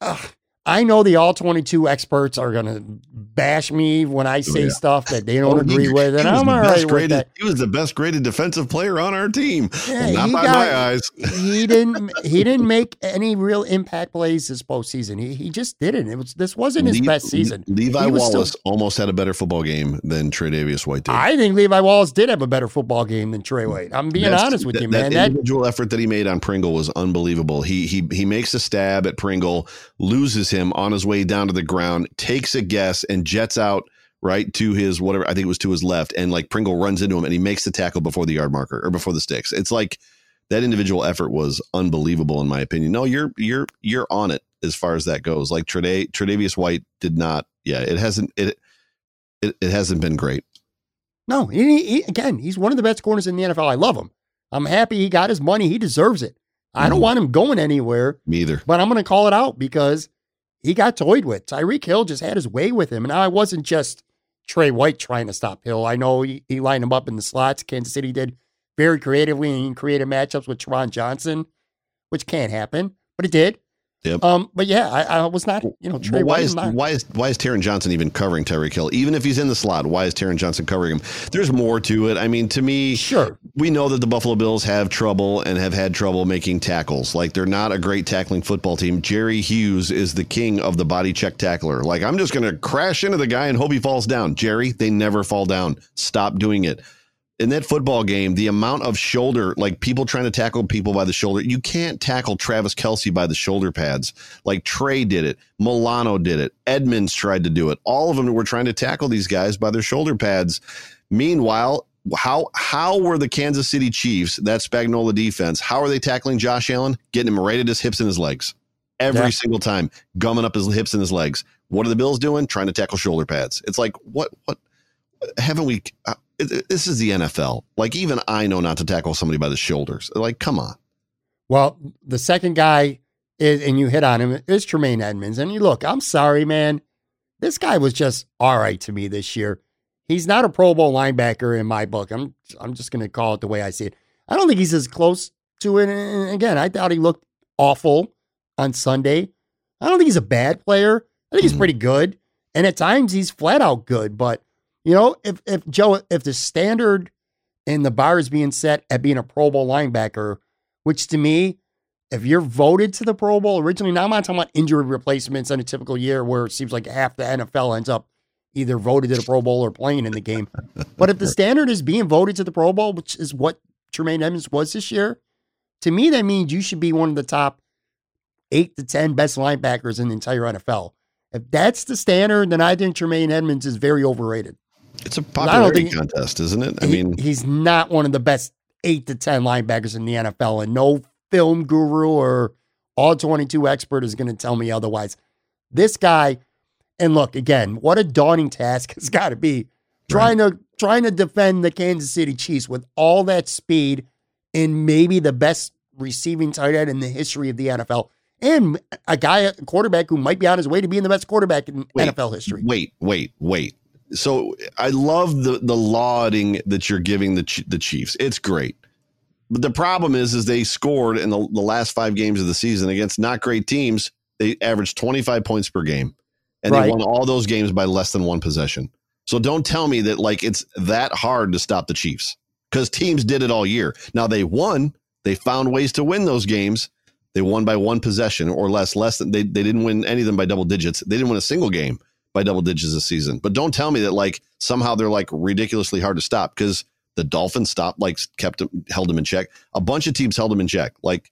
ugh, I know the all 22 experts are going to bash me when I oh, say yeah. stuff that they don't Oh, he- agree with, and he was I'm the all best right with graded, that. He was the best graded defensive player on our team. Yeah, Not he by got- my eyes. he didn't he didn't make any real impact plays this postseason. He he just didn't. It was this wasn't his Le- best season. Levi He was still- Wallace almost had a better football game than Tre'Davious White did. I think Levi Wallace did have a better football game than Trey White. I'm being That's- honest with that- you, man. That That, individual effort that he made on Pringle was unbelievable. He he he makes a stab at Pringle, loses him on his way down to the ground, takes a guess, and jets out right to his whatever I think it was to his left, and like Pringle runs into him and he makes the tackle before the yard marker or before the sticks. It's like that individual effort was unbelievable in my opinion. No, you're you're you're on it as far as that goes. Like Treda- Tre'Davious White did not. Yeah, it hasn't it it, it hasn't been great. no, he, he- again, he's one of the best corners in the NFL. I love him. I'm happy he got his money. He deserves it. I don't Mhm. want him going anywhere, Me either. but I'm going to call it out because he got toyed with. Tyreek Hill just had his way with him. And I wasn't just Trey White trying to stop Hill. I know he, he lined him up in the slots. Kansas City did very creatively and created matchups with Taron Johnson, which can't happen, but it did. Yep. Um, but yeah, I, I was not, you know, Trey Well, why is not. why is why is Taron Johnson even covering Tyreek Hill? Even if he's in the slot, why is Taron Johnson covering him? There's more to it. I mean, to me, Sure. we know that the Buffalo Bills have trouble and have had trouble making tackles. Like they're not a great tackling football team. Jerry Hughes is the king of the body check tackler. Like I'm just going to crash into the guy and hope he falls down. Jerry, they never fall down. Stop doing it. In that football game, the amount of shoulder, like people trying to tackle people by the shoulder, you can't tackle Travis Kelce by the shoulder pads. Like Trey did it, Milano did it, Edmunds tried to do it. All of them were trying to tackle these guys by their shoulder pads. Meanwhile, how how were the Kansas City Chiefs, that Spagnuolo defense, how are they tackling Josh Allen? Getting him right at his hips and his legs. Every Yeah. single time, gumming up his hips and his legs. What are the Bills doing? Trying to tackle shoulder pads. It's like, what, what, haven't we? Uh, This is the NFL. Like, even I know not to tackle somebody by the shoulders. Like, come on. Well, the second guy is, and you hit on him, is Tremaine Edmunds. And you look, I'm sorry, man. This guy was just all right to me this year. He's not a Pro Bowl linebacker in my book. I'm I'm just going to call it the way I see it. I don't think he's as close to it. And again, I thought he looked awful on Sunday. I don't think he's a bad player. I think he's Mhm. pretty good. And at times he's flat out good. But, you know, if, if Joe, if the standard and the bar is being set at being a Pro Bowl linebacker, which to me, if you're voted to the Pro Bowl originally, now I'm not talking about injury replacements in a typical year where it seems like half the NFL ends up either voted to the Pro Bowl or playing in the game. But if the standard is being voted to the Pro Bowl, which is what Tremaine Edmunds was this year, to me, that means you should be one of the top eight to 10 best linebackers in the entire NFL. If that's the standard, then I think Tremaine Edmunds is very overrated. It's a popularity think- contest, isn't it? I He- mean, he's not one of the best eight to 10 linebackers in the NFL, and no film guru or all 22 expert is going to tell me otherwise. This guy, and look, again, what a daunting task it's got to be trying to trying to defend the Kansas City Chiefs with all that speed and maybe the best receiving tight end in the history of the NFL. And a guy, a quarterback who might be on his way to being the best quarterback in Wait, NFL history. Wait, wait, wait. So I love the the lauding that you're giving the the Chiefs. It's great. But the problem is, is they scored in the, the last five games of the season against not great teams. They averaged 25 points per game, and Right. they won all those games by less than one possession. So don't tell me that like it's that hard to stop the Chiefs because teams did it all year. Now they won. They found ways to win those games. They won by one possession or less. Less than they they didn't win any of them by double digits. They didn't win a single game by double digits this season. But don't tell me that like somehow they're like ridiculously hard to stop because the Dolphins stopped, like kept them, held them in check. A bunch of teams held them in check. Like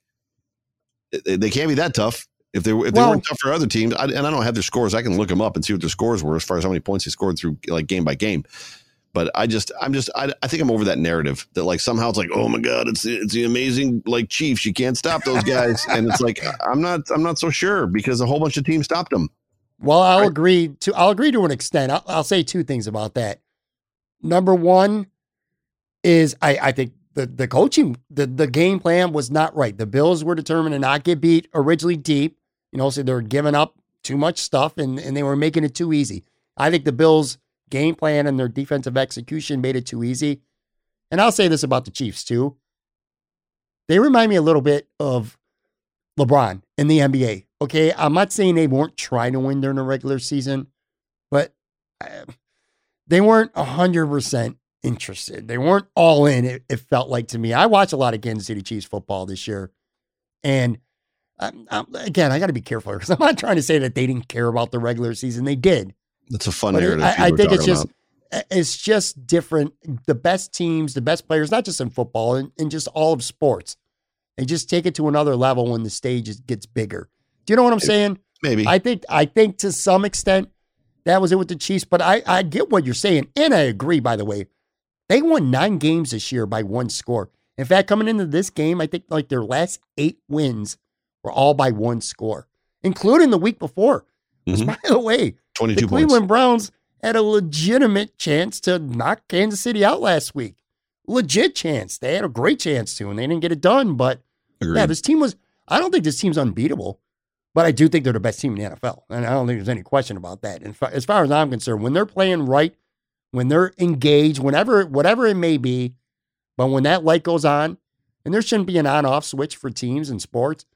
they, can't be that tough. If they were, if they Well- weren't tough for other teams, I, and I don't have their scores, I can look them up and see what their scores were as far as how many points they scored through like game by game. But I just, I'm just, I, I think I'm over that narrative that like somehow it's like, oh my god, it's it's the amazing like Chiefs, you can't stop those guys, and it's like I'm not, I'm not so sure because a whole bunch of teams stopped them. Well, I'll Right. agree to I'll agree to an extent. I'll, I'll say two things about that. Number one is I, I think the the coaching the the game plan was not right. The Bills were determined to not get beat originally deep. You know, so they were giving up too much stuff and and they were making it too easy. I think the Bills game plan and their defensive execution made it too easy. And I'll say this about the Chiefs too. They remind me a little bit of LeBron in the NBA. Okay, I'm not saying they weren't trying to win during the regular season, but uh, they weren't 100% interested. They weren't all in, it, it felt like to me. I watch a lot of Kansas City Chiefs football this year. And um, um, again, I got to be careful because I'm not trying to say that they didn't care about the regular season. They did. That's a fun But narrative. I, I think it's just about. it's just different. The best teams, the best players, not just in football, and, and just all of sports, they just take it to another level when the stage gets bigger. Do you know what I'm saying? maybe. I think I think to some extent that was it with the Chiefs, but I, I get what you're saying. And I agree, by the way. They won nine games this year by one score. In fact, coming into this game, I think like their last eight wins were all by one score, including the week before. Which, Mhm. by the way, 22 the points. Cleveland Browns had a legitimate chance to knock Kansas City out last week. Legit chance. They had a great chance to, and they didn't get it done. But Agreed. yeah, this team was, I don't think this team's unbeatable, but I do think they're the best team in the NFL. And I don't think there's any question about that. And as far as I'm concerned, when they're playing right, when they're engaged, whenever, whatever it may be, but when that light goes on, and there shouldn't be an on off switch for teams and sports,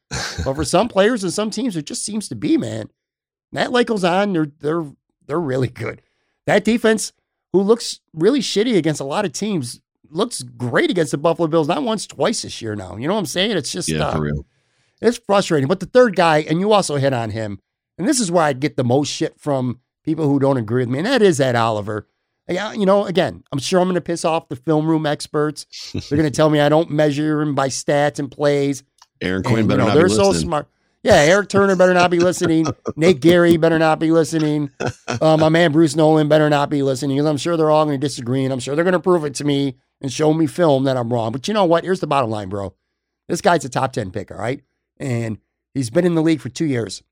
but for some players and some teams, it just seems to be, man. That light goes on, they're they're they're really good. That defense, who looks really shitty against a lot of teams, looks great against the Buffalo Bills. Not once, twice this year. Now, you know what I'm saying? It's just yeah, uh, for real. it's frustrating. But the third guy, and you also hit on him, and this is where I'd get the most shit from people who don't agree with me, and that is Ed Oliver. Yeah, you know, again, I'm sure I'm going to piss off the film room experts. They're going to tell me I don't measure him by stats and plays. Aaron And, Quinn you better know, not they're be so listening. smart. Yeah, Eric Turner better not be listening. Nate Gary better not be listening. Uh, my man Bruce Nolan better not be listening because I'm sure they're all going to disagree and I'm sure they're going to prove it to me and show me film that I'm wrong. But you know what? Here's the bottom line, bro. This guy's a top 10 pick, all right? And he's been in the league for two years.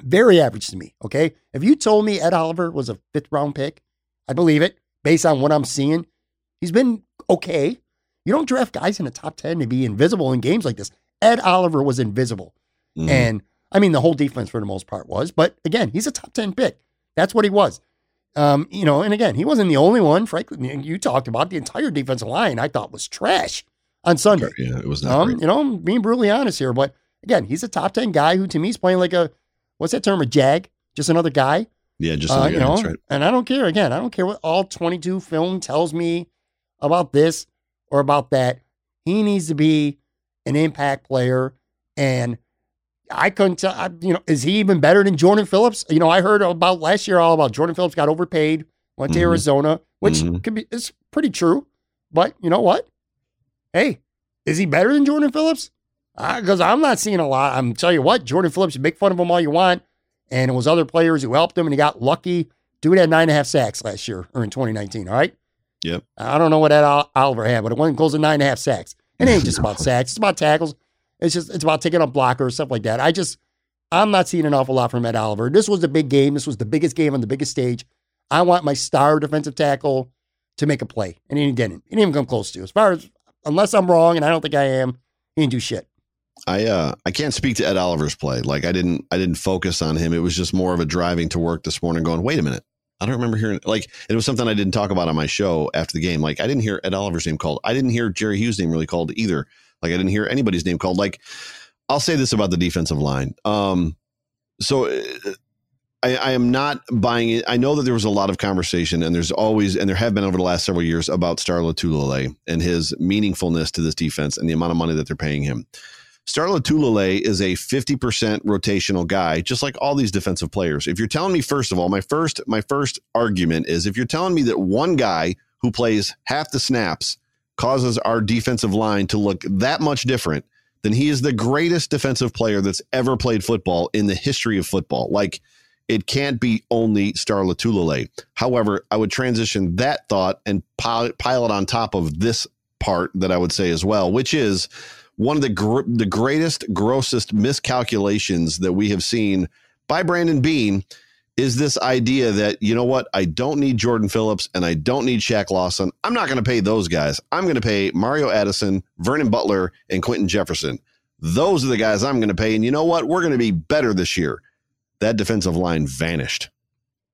Very average to me, okay? If you told me Ed Oliver was a fifth round pick, I believe it based on what I'm seeing. He's been okay. You don't draft guys in the top 10 to be invisible in games like this. Ed Oliver was invisible. Mhm. And I mean, the whole defense for the most part was, but again, he's a top 10 pick. That's what he was. Um, you know, and again, he wasn't the only one. Frankly, you talked about the entire defensive line, I thought was trash on Sunday. yeah, it was not Um, great. you know, I'm being brutally honest here, but again, he's a top 10 guy who to me is playing like a, what's that term, a jag? Just another guy. Yeah, just Uh, you know, right. and I don't care. Again, I don't care what all 22 film tells me about this or about that. He needs to be an impact player. And I couldn't tell, I, you know, is he even better than Jordan Phillips? You know, I heard about last year all about Jordan Phillips got overpaid, went to Mhm. Arizona, which Mhm. could be, it's pretty true. But you know what? Hey, is he better than Jordan Phillips? Because I'm not seeing a lot. I'm tell you what, Jordan Phillips, you make fun of him all you want. And it was other players who helped him and he got lucky. Dude had nine and a half sacks last year or in 2019. All right. Yep. I don't know what that Oliver had, but it wasn't close to nine and a half sacks. It ain't just about sacks. It's about tackles. It's just it's about taking up blockers, stuff like that. I just I'm not seeing an awful lot from Ed Oliver. This was the big game. This was the biggest game on the biggest stage. I want my star defensive tackle to make a play, and he didn't. He didn't even come close to. As far as unless I'm wrong, and I don't think I am, he didn't do shit. I uh I can't speak to Ed Oliver's play. Like I didn't I didn't focus on him. It was just more of a driving to work this morning going, wait a minute. I don't remember hearing like it was something I didn't talk about on my show after the game. Like I didn't hear Ed Oliver's name called. I didn't hear Jerry Hughes' name really called either. Like I didn't hear anybody's name called. Like I'll say this about the defensive line. Um so uh, I, I am not buying it. I know that there was a lot of conversation, and there's always, and there have been over the last several years about Star Lotulelei and his meaningfulness to this defense and the amount of money that they're paying him. Star Lotulelei is a 50% rotational guy, just like all these defensive players. If you're telling me, first of all, my first my first argument is if you're telling me that one guy who plays half the snaps causes our defensive line to look that much different, then he is the greatest defensive player that's ever played football in the history of football. Like it can't be only Star Lotulelei. However, I would transition that thought and pile, pile it on top of this part that I would say as well, which is one of the gr- the greatest, grossest miscalculations that we have seen by Brandon Beane is this idea that you know what I don't need Jordan Phillips and I don't need Shaq Lawson. I'm not going to pay those guys. I'm going to pay Mario Addison, Vernon Butler, and Quinton Jefferson. Those are the guys I'm going to pay. And you know what? We're going to be better this year. That defensive line vanished.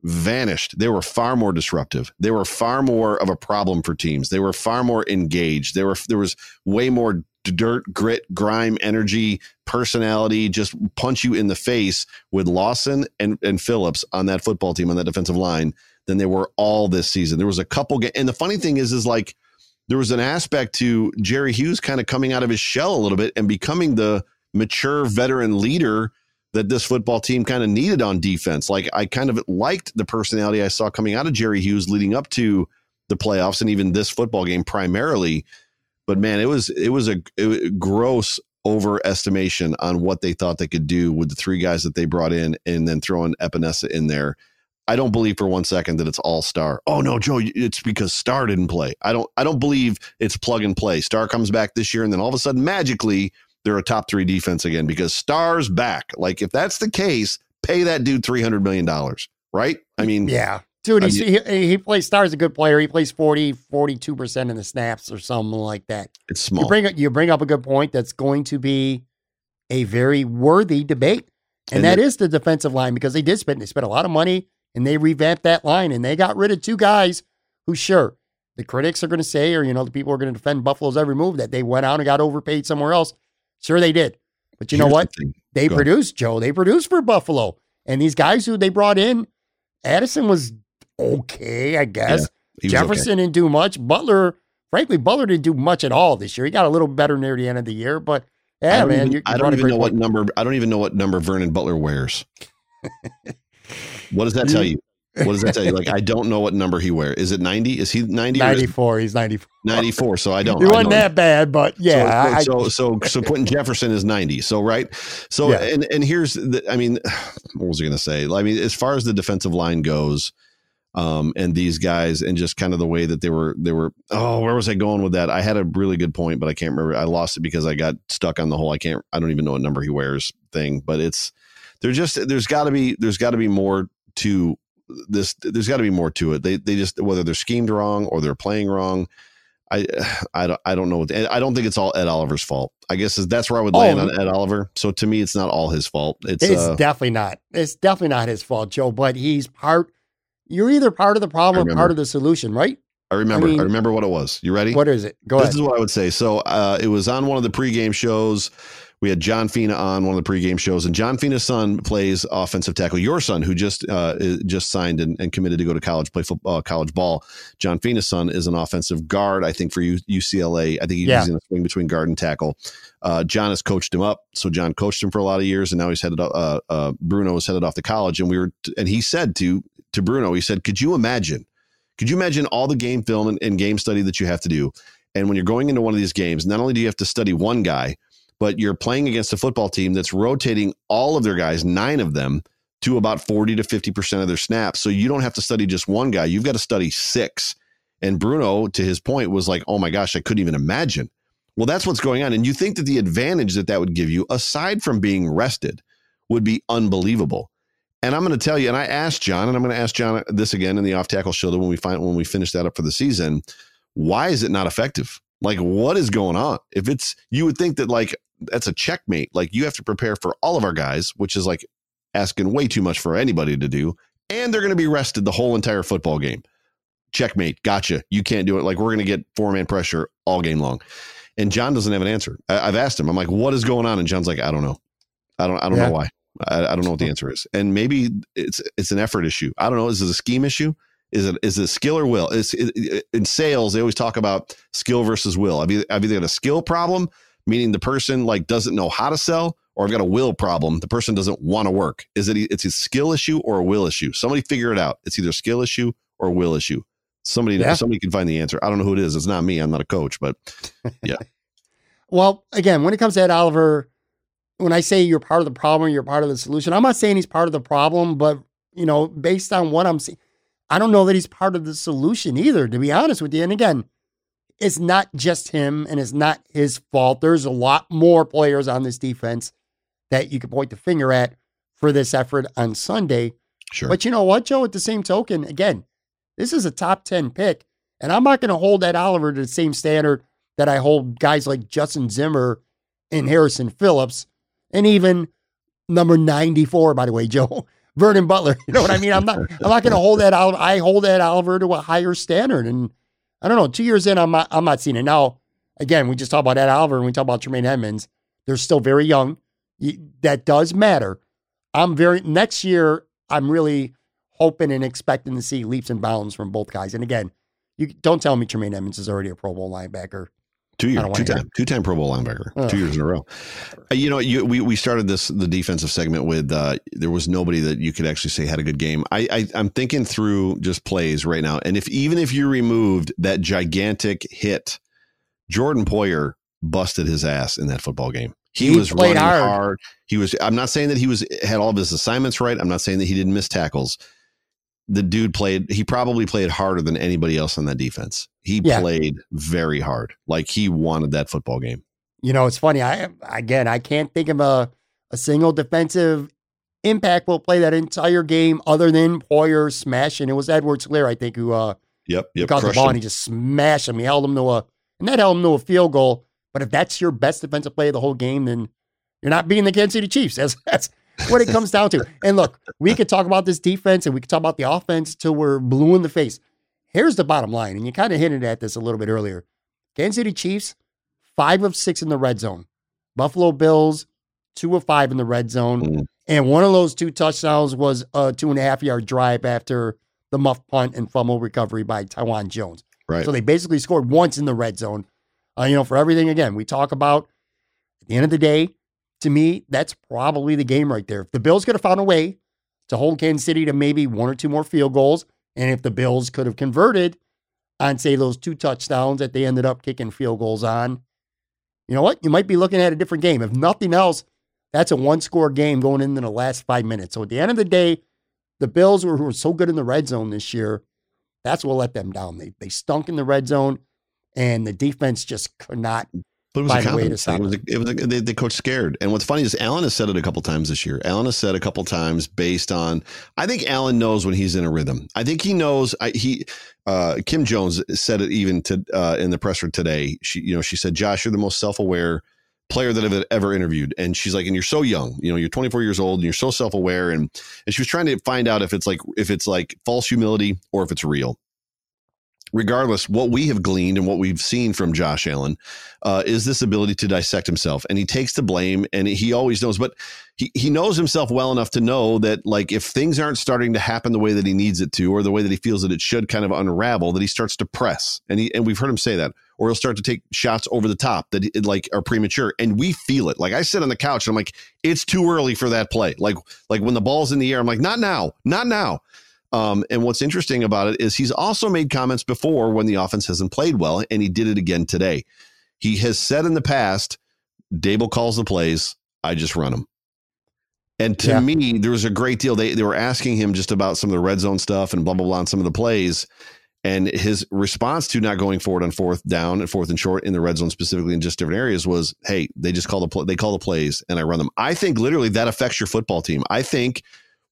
Vanished. They were far more disruptive. They were far more of a problem for teams. They were far more engaged. They were there was way more dirt, grit, grime, energy, personality, just punch you in the face with Lawson and, and Phillips on that football team on that defensive line than they were all this season. There was a couple, and the funny thing is, is like there was an aspect to Jerry Hughes kind of coming out of his shell a little bit and becoming the mature veteran leader that this football team kind of needed on defense. Like I kind of liked the personality I saw coming out of Jerry Hughes leading up to the playoffs and even this football game primarily. But man, it was it was a, a gross overestimation on what they thought they could do with the three guys that they brought in and then throwing Epenesa in there. I don't believe for one second that it's all star. Oh no, Joe, it's because Star didn't play. I don't I don't believe it's plug and play. Star comes back this year and then all of a sudden magically they're a top 3 defense again because Star's back. Like if that's the case, pay that dude 300 million dollars, right? I mean, Yeah. Dude, he's, he, he plays Star's a good player. He plays 40, 42% in the snaps or something like that. it's You small. bring up you bring up a good point that's going to be a very worthy debate. And, And that it- is the defensive line because they did spend they spent a lot of money and they revamped that line and they got rid of two guys who sure the critics are going to say or you know the people are going to defend Buffalo's every move that they went out and got overpaid somewhere else. Sure they did. But you know Here's the what? thing. They Go produced, Joe. They produced for Buffalo. And these guys who they brought in, Addison was okay, I guess. He was okay. Jefferson didn't do much. Butler, frankly, Butler didn't do much at all this year. He got a little better near the end of the year, but I yeah, don't man, even, you, you I don't even know what number I don't even know what number Vernon Butler wears. what does that tell you? What does that tell you? Like I don't know what number he wears. Is it 90? Is he 90 or is 94. He's 94. 94? So I don't. He wasn't that bad, but yeah. I- So, so, so, so Quinton Jefferson is 90. So, right. So, Yeah. and, and here's the, I mean, what was I going to say? I mean, as far as the defensive line goes, um, and these guys and just kind of the way that they were, they were, oh, where was I going with that? I had a really good point, but I can't remember. I lost it because I got stuck on the whole, I can't, I don't even know what number he wears thing, but it's, there's just, there's gotta be, there's gotta be more to this. There's gotta be more to it. They, they just, whether they're schemed wrong or they're playing wrong. I, I don't, I don't know. What, I don't think it's all Ed Oliver's fault. I guess that's where I would Oh, land on Ed Oliver. So to me, it's not all his fault. It's, it's uh, definitely not. It's definitely not his fault, Joe, but he's part, you're either part of the problem or part of the solution, right? I remember, I, mean, remember what it was. You ready? What is it? Go this ahead. is what I would say. So uh, it was on one of the pregame shows we had John Fina on one of the pregame shows, and John Fina's son plays offensive tackle. Your son, who just uh, just signed and, and, committed to go to college, play football, uh, college ball. John Fina's son is an offensive guard, I think, for UCLA. I think he's yeah. in the swing between guard and tackle. Uh, John has coached him up, so John coached him for a lot of years, and now he's headed. Uh, uh, Bruno was headed off to college, and we were, and he said to to Bruno, he said, "Could you imagine? Could you imagine all the game film and, and game study that you have to do?" And when you're going into one of these games, not only do you have to study one guy, but you're playing against a football team that's rotating all of their guys, nine of them, to about 40 to 50% of their snaps. So you don't have to study just one guy, you've got to study six. And Bruno, to his point, was like, oh my gosh, I couldn't even imagine. Well, that's what's going on. And you think that the advantage that that would give you, aside from being rested, would be unbelievable. And I'm going to tell you, and I asked John, and I'm going to ask John this again in the off tackle show that when we find when we finish that up for the season, why is it not effective? Like, what is going on? If it's, you would think that like that's a checkmate. Like you have to prepare for all of our guys, which is like asking way too much for anybody to do. And they're going to be rested the whole entire football game. Checkmate. Gotcha. You can't do it. Like we're going to get four man pressure all game long. And John doesn't have an answer. I, have asked him. I'm like, what is going on? And John's like, I don't know. I don't. I don't yeah. know why. I, I, don't know what the answer is. And maybe it's it's an effort issue. I don't know. Is it a scheme issue? Is it is it skill or will? It's it, in sales. They always talk about skill versus will. I've either, I've either got a skill problem meaning the person like doesn't know how to sell or I've got a will problem. The person doesn't want to work. Is it it's a skill issue or a will issue? Somebody figure it out. It's either a skill issue or a will issue. Somebody yeah. somebody can find the answer. I don't know who it is. It's not me. I'm not a coach, but yeah. well, again, when it comes to Ed Oliver, when I say you're part of the problem, you're part of the solution. I'm not saying he's part of the problem, but you know, based on what I'm seeing, I don't know that he's part of the solution either, to be honest with you. And again, it's not just him and it's not his fault. There's a lot more players on this defense that you could point the finger at for this effort on Sunday. Sure. But you know what, Joe? At the same token, again, this is a top 10 pick. And I'm not going to hold that Oliver to the same standard that I hold guys like Justin Zimmer and Harrison Phillips, and even number 94, by the way, Joe. Vernon Butler. You know what I mean? I'm not I'm not gonna hold that Oliver. I hold that Oliver to a higher standard. And I don't know. Two years in, I'm not, I'm not seeing it. Now, again, we just talk about Ed Oliver and we talk about Tremaine Edmunds. They're still very young. That does matter. I'm very, next year, I'm really hoping and expecting to see leaps and bounds from both guys. And again, you don't tell me Tremaine Edmunds is already a Pro Bowl linebacker. Two years, two time, two time Pro Bowl linebacker, two years in a row. Uh, you know, you, we we started this the defensive segment with uh, there was nobody that you could actually say had a good game. I, I I'm thinking through just plays right now, and if even if you removed that gigantic hit, Jordan Poyer busted his ass in that football game. He, he was running hard. hard. He was. I'm not saying that he was had all of his assignments right. I'm not saying that he didn't miss tackles the dude played he probably played harder than anybody else on that defense. He yeah. played very hard. Like he wanted that football game. You know, it's funny. I again, I can't think of a a single defensive impactful play that entire game other than Poyer smashing. It was Edwards-Helaire, I think, who uh yep, yep got the ball him. and he just smashed him. He held him to a and that held him to a field goal. But if that's your best defensive play of the whole game, then you're not beating the Kansas City Chiefs. That's that's what it comes down to. And look, we could talk about this defense and we could talk about the offense till we're blue in the face. Here's the bottom line, and you kind of hinted at this a little bit earlier. Kansas City Chiefs, five of six in the red zone. Buffalo Bills, two of five in the red zone. Mm. And one of those two touchdowns was a two and a half yard drive after the muff punt and fumble recovery by Taiwan Jones. Right. So they basically scored once in the red zone. Uh, you know, for everything again, we talk about at the end of the day, to me, that's probably the game right there. If the Bills could have found a way to hold Kansas City to maybe one or two more field goals, and if the Bills could have converted on, say, those two touchdowns that they ended up kicking field goals on, you know what? You might be looking at a different game. If nothing else, that's a one score game going into the last five minutes. So at the end of the day, the Bills were, were so good in the red zone this year. That's what let them down. They, they stunk in the red zone, and the defense just could not but it was a confidence thing. It was, a, it was a, they, they coach scared. And what's funny is Allen has said it a couple times this year. Allen has said a couple times based on. I think Allen knows when he's in a rhythm. I think he knows. I, he uh, Kim Jones said it even to uh, in the presser today. She you know she said, Josh, you're the most self aware player that I've ever interviewed. And she's like, and you're so young. You know, you're 24 years old and you're so self aware. And and she was trying to find out if it's like if it's like false humility or if it's real. Regardless, what we have gleaned and what we've seen from Josh Allen uh, is this ability to dissect himself, and he takes the blame, and he always knows. But he he knows himself well enough to know that like if things aren't starting to happen the way that he needs it to, or the way that he feels that it should kind of unravel, that he starts to press, and he and we've heard him say that, or he'll start to take shots over the top that like are premature, and we feel it. Like I sit on the couch, and I'm like, it's too early for that play. Like like when the ball's in the air, I'm like, not now, not now. Um, and what's interesting about it is he's also made comments before when the offense hasn't played well, and he did it again today. He has said in the past, Daboll calls the plays, I just run them. And to Yeah. me, there was a great deal. They they were asking him just about some of the red zone stuff and blah blah blah on some of the plays. And his response to not going forward on fourth down and fourth and short in the red zone specifically in just different areas was, "Hey, they just call the they call the plays and I run them." I think literally that affects your football team. I think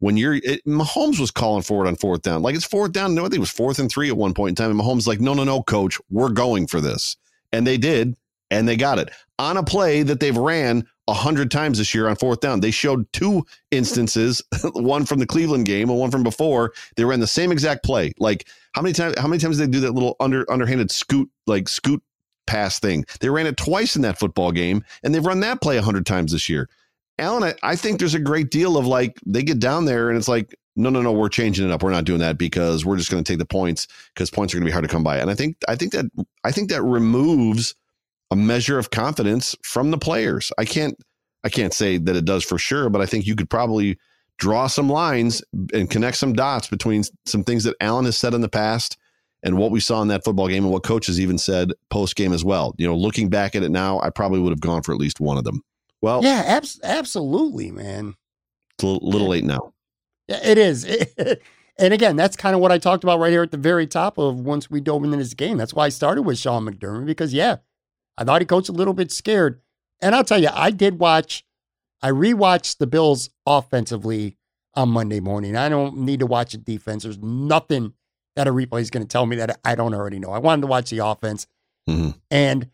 when you're it, Mahomes was calling forward on fourth down, like it's fourth down. No, I think it was fourth and three at one point in time. And Mahomes like, no, no, no, coach, we're going for this, and they did, and they got it on a play that they've ran a hundred times this year on fourth down. They showed two instances, one from the Cleveland game and one from before. They ran the same exact play. Like how many times? How many times did they do that little under underhanded scoot like scoot pass thing? They ran it twice in that football game, and they've run that play a hundred times this year. Alan, I, I think there's a great deal of like they get down there and it's like, no, no, no, we're changing it up. We're not doing that because we're just going to take the points because points are going to be hard to come by. And I think I think that I think that removes a measure of confidence from the players. I can't I can't say that it does for sure, but I think you could probably draw some lines and connect some dots between some things that Allen has said in the past and what we saw in that football game and what coaches even said post game as well. You know, looking back at it now, I probably would have gone for at least one of them. Well, Yeah, abs- absolutely, man. it's a little, late now. Yeah, it is. and again, that's kind of what I talked about right here at the very top of once we dove into this game. That's why I started with Sean McDermott because, yeah, I thought he coached a little bit scared. And I'll tell you, I did watch, I rewatched the Bills offensively on Monday morning. I don't need to watch the defense. There's nothing that a replay is going to tell me that I don't already know. I wanted to watch the offense. Mhm. And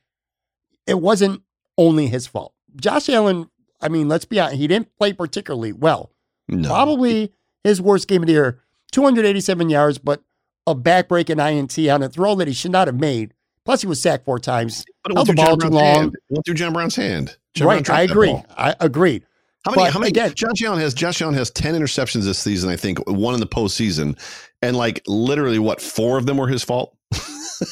it wasn't only his fault. Josh Allen, I mean, let's be honest, he didn't play particularly well No. probably his worst game of the year. 287 yards, but a backbreaking INT on a throw that he should not have made. Plus, he was sacked four times. But it held went the through ball John too Brown's long. hand. Went through John Brown's hand. John Brown right, dropped I agree. I agreed. How many? But how many? again- Josh Allen has Josh Allen has ten interceptions this season. I think one in the postseason, and like literally, what four of them were his fault.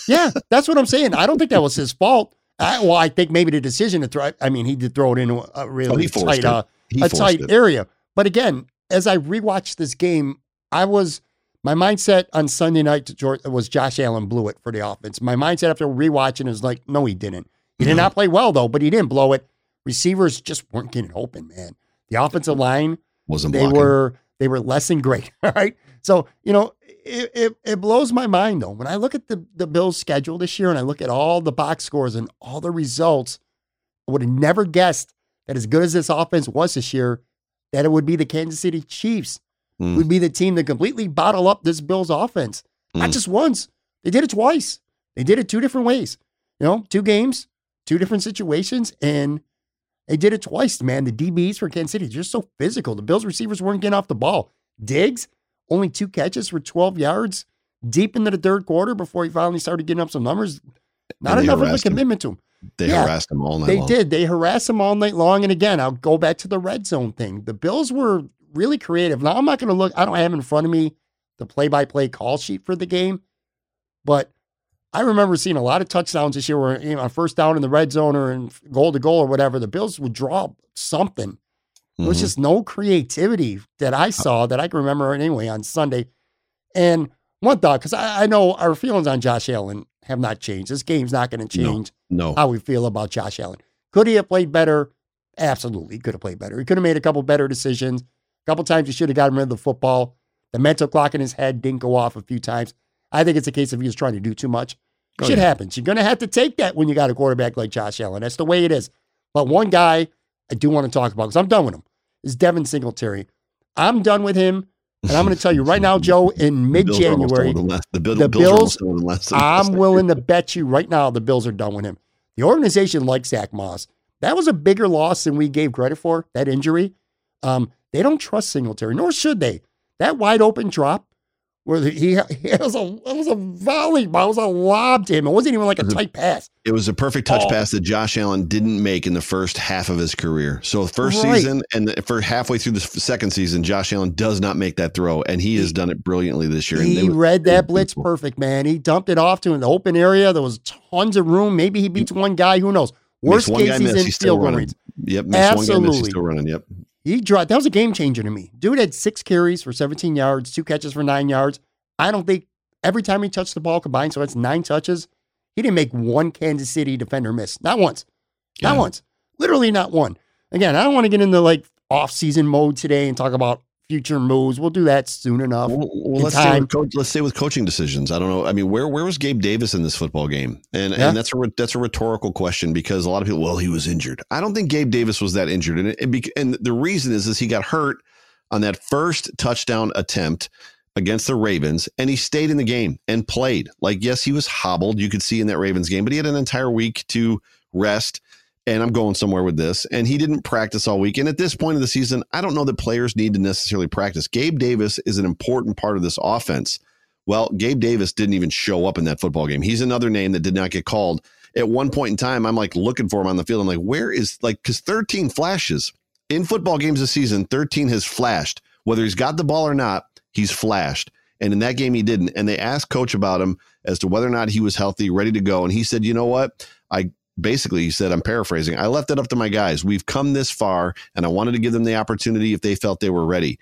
Yeah, that's what I'm saying. I don't think that was his fault. I, well, I think maybe the decision to throw. I mean, he did throw it into a Oh, really forced tight, uh, a tight it. area. But again, as I rewatched this game, I was my mindset on Sunday night to George, was Josh Allen blew it for the offense. My mindset after rewatching is like, no, he didn't. He did not play well though, but he didn't blow it. Receivers just weren't getting open, man. The offensive line, Wasn't they blocking. were they were less than great. All right. So, you know, it, it, it blows my mind though. When I look at the, the Bills schedule this year and I look at all the box scores and all the results, I would have never guessed that as good as this offense was this year, that it would be the Kansas City Chiefs, Mm. would be the team that completely bottle up this Bills offense. Not Mm. just once. They did it twice. They did it two different ways. You know, two games, two different situations, and they did it twice, man. The DBs for Kansas City, they're just so physical. The Bills receivers weren't getting off the ball. Diggs, only two catches for 12 yards deep into the third quarter before he finally started getting up some numbers. Not enough of a harassed him. commitment to him. They yeah. harassed him all night They long. did. They harassed him all night long. And again, I'll go back to the red zone thing. The Bills were really creative. Now, I'm not going to look, I don't have in front of me the play by play call sheet for the game, but I remember seeing a lot of touchdowns this year where, you know, first down in the red zone or in goal to goal or whatever, the Bills would draw something. There was mm-hmm. just no creativity that I saw that I can remember anyway on Sunday. And one thought, because I, I know our feelings on Josh Allen have not changed. This game's not going to change no. how we feel about Josh Allen. Could he have played better? Absolutely. He could have played better. He could have made a couple better decisions. A couple times he should have gotten rid of the football. The mental clock in his head didn't go off a few times. I think it's a case of he was trying to do too much. Oh, Shit yeah. happens. You're going to have to take that when you got a quarterback like Josh Allen. That's the way it is. But one guy I do want to talk about because I'm done with him is Devin Singletary. I'm done with him. And I'm going to tell you right now, Joe, in mid Bills are almost January, done with him last- The, the Bills, are almost Bills- done with him last- last I'm willing to bet you right now the Bills are done with him. The organization likes Zack Moss. That was a bigger loss than we gave credit for, that injury. Um, they don't trust Singletary, nor should they. That wide open drop where the, he it was a it was a volleyball, it was a lob to him. It wasn't even like a mm-hmm. tight pass. It was a perfect touch Oh. pass that Josh Allen didn't make in the first half of his career. So first Right. season and the, for halfway through the second season, Josh Allen does not make that throw, and he has done it brilliantly this year. And they He were- read that blitz beautiful. perfect, man. He dumped it off to an open area. There was tons of room. Maybe he beats one guy. Who knows? Worst case, he's missed, in he's still field running. range. Yep, missed one guy, missed, he's Absolutely. still running. Yep. He dropped. That was a game changer to me. Dude had six carries for 17 yards, two catches for nine yards. I don't think every time he touched the ball combined, so that's nine touches. He didn't make one Kansas City defender miss. Not once. Not Yeah. once. Literally not one. Again, I don't want to get into like off-season mode today and talk about future moves. We'll do that soon enough. Well, well, let's stay with coach, let's stay with coaching decisions. I don't know. I mean, where where was Gabe Davis in this football game? And Yeah. and that's a that's a rhetorical question because a lot of people, well, he was injured. I don't think Gabe Davis was that injured, and it, and the reason is is he got hurt on that first touchdown attempt against the Ravens, and he stayed in the game and played. Like, yes, he was hobbled. You could see in that Ravens game, but he had an entire week to rest. And I'm going somewhere with this. And he didn't practice all week. And at this point of the season, I don't know that players need to necessarily practice. Gabe Davis is an important part of this offense. Well, Gabe Davis didn't even show up in that football game. He's another name that did not get called. At one point in time, I'm like looking for him on the field. I'm like, where is like, because 13 flashes in football games this season, 13 has flashed. Whether he's got the ball or not, he's flashed. And in that game, he didn't. And they asked coach about him as to whether or not he was healthy, ready to go. And he said, you know what? I basically, he said, I'm paraphrasing, I left it up to my guys. We've come this far, and I wanted to give them the opportunity if they felt they were ready.